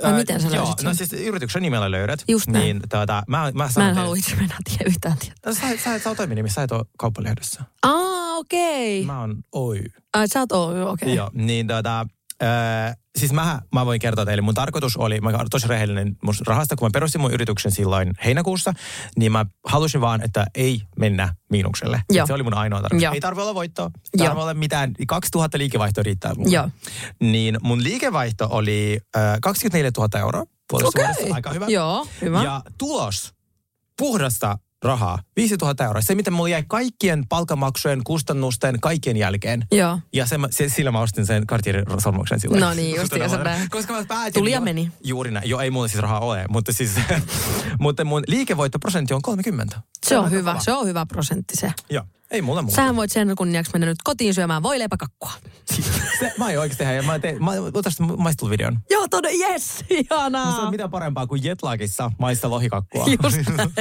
Vai miten sä Joo, no sen? siis yrityksen nimellä löydät. Just näin. Niin, tota, mä, mä, Mä en halua itse mennä tiedä yhtään tiedä. No, sä, sä, sä oot toiminimi, sä et ole kauppalehdessä. Aa, okei. Mä oon Oy. Ai sä oot Oy, okei. Joo, niin tota, äh, siis mä, mä voin kertoa teille, mun tarkoitus oli, mä oon tosi rehellinen mun rahasta, kun mä perustin mun yrityksen silloin heinäkuussa, niin mä halusin vaan, että ei mennä miinukselle. Se oli mun ainoa tarkoitus. Joo. Ei tarvitse olla voittoa, ei tarvitse olla mitään, 2000 liikevaihto riittää mulle. Joo. Niin mun liikevaihto oli äh, 24 000 euroa vuodessa, aika hyvä. Joo, hyvä. Ja tulos, puhdasta rahaa, 5000 euroa. Se, miten mulla jäi kaikkien palkamaksujen, kustannusten, kaikkien jälkeen. Joo. Ja se, se, sillä mä ostin sen Cartierin sormuksen silloin. No niin, just se. Koska mä päätin... Tuli ja jo- meni. Juuri näin. Joo, ei mulla siis rahaa ole, mutta siis... mutta mun liikevoittoprosentti on 30. Se on aika hyvä, kova. se on hyvä prosentti se. Joo, ei mulla muuta. Sähän voit sen kunniaksi mennä nyt kotiin syömään voileipäkakkua. Se, mä aion oikeasti tehdä, ja mä teen, mä maisteluvideon. Joo, todella, yes, No se ihanaa. on mitään parempaa kuin Jetlagissa maista lohikakkua. Just näin.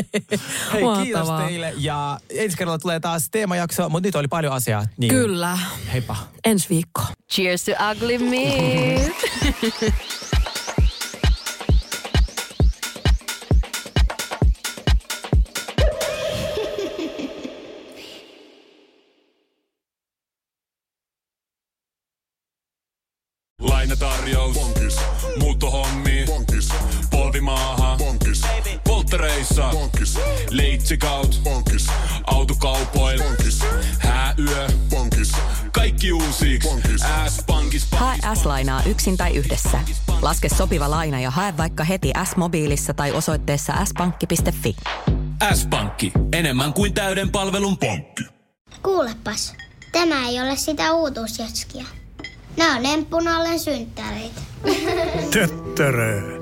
Hei, kiitos Mahtavaa. teille. Ja ensi kerralla tulee taas teemajakso, mutta nyt oli paljon asiaa. Niin Kyllä. Heippa. Ensi viikko. Cheers to ugly me. Polttereissa. Bonkis. Leitsikaut. Bonkis. Autokaupoil. Bonkis. Hääyö. Bonkis. Kaikki uusi. S-pankis. Hae S-lainaa yksin tai yhdessä. Laske sopiva laina ja hae vaikka heti S-mobiilissa tai osoitteessa s-pankki.fi. S-pankki. Enemmän kuin täyden palvelun pankki. Kuulepas, tämä ei ole sitä uutuusjatskia. Nämä on emppunallen synttäreitä. Töttörö.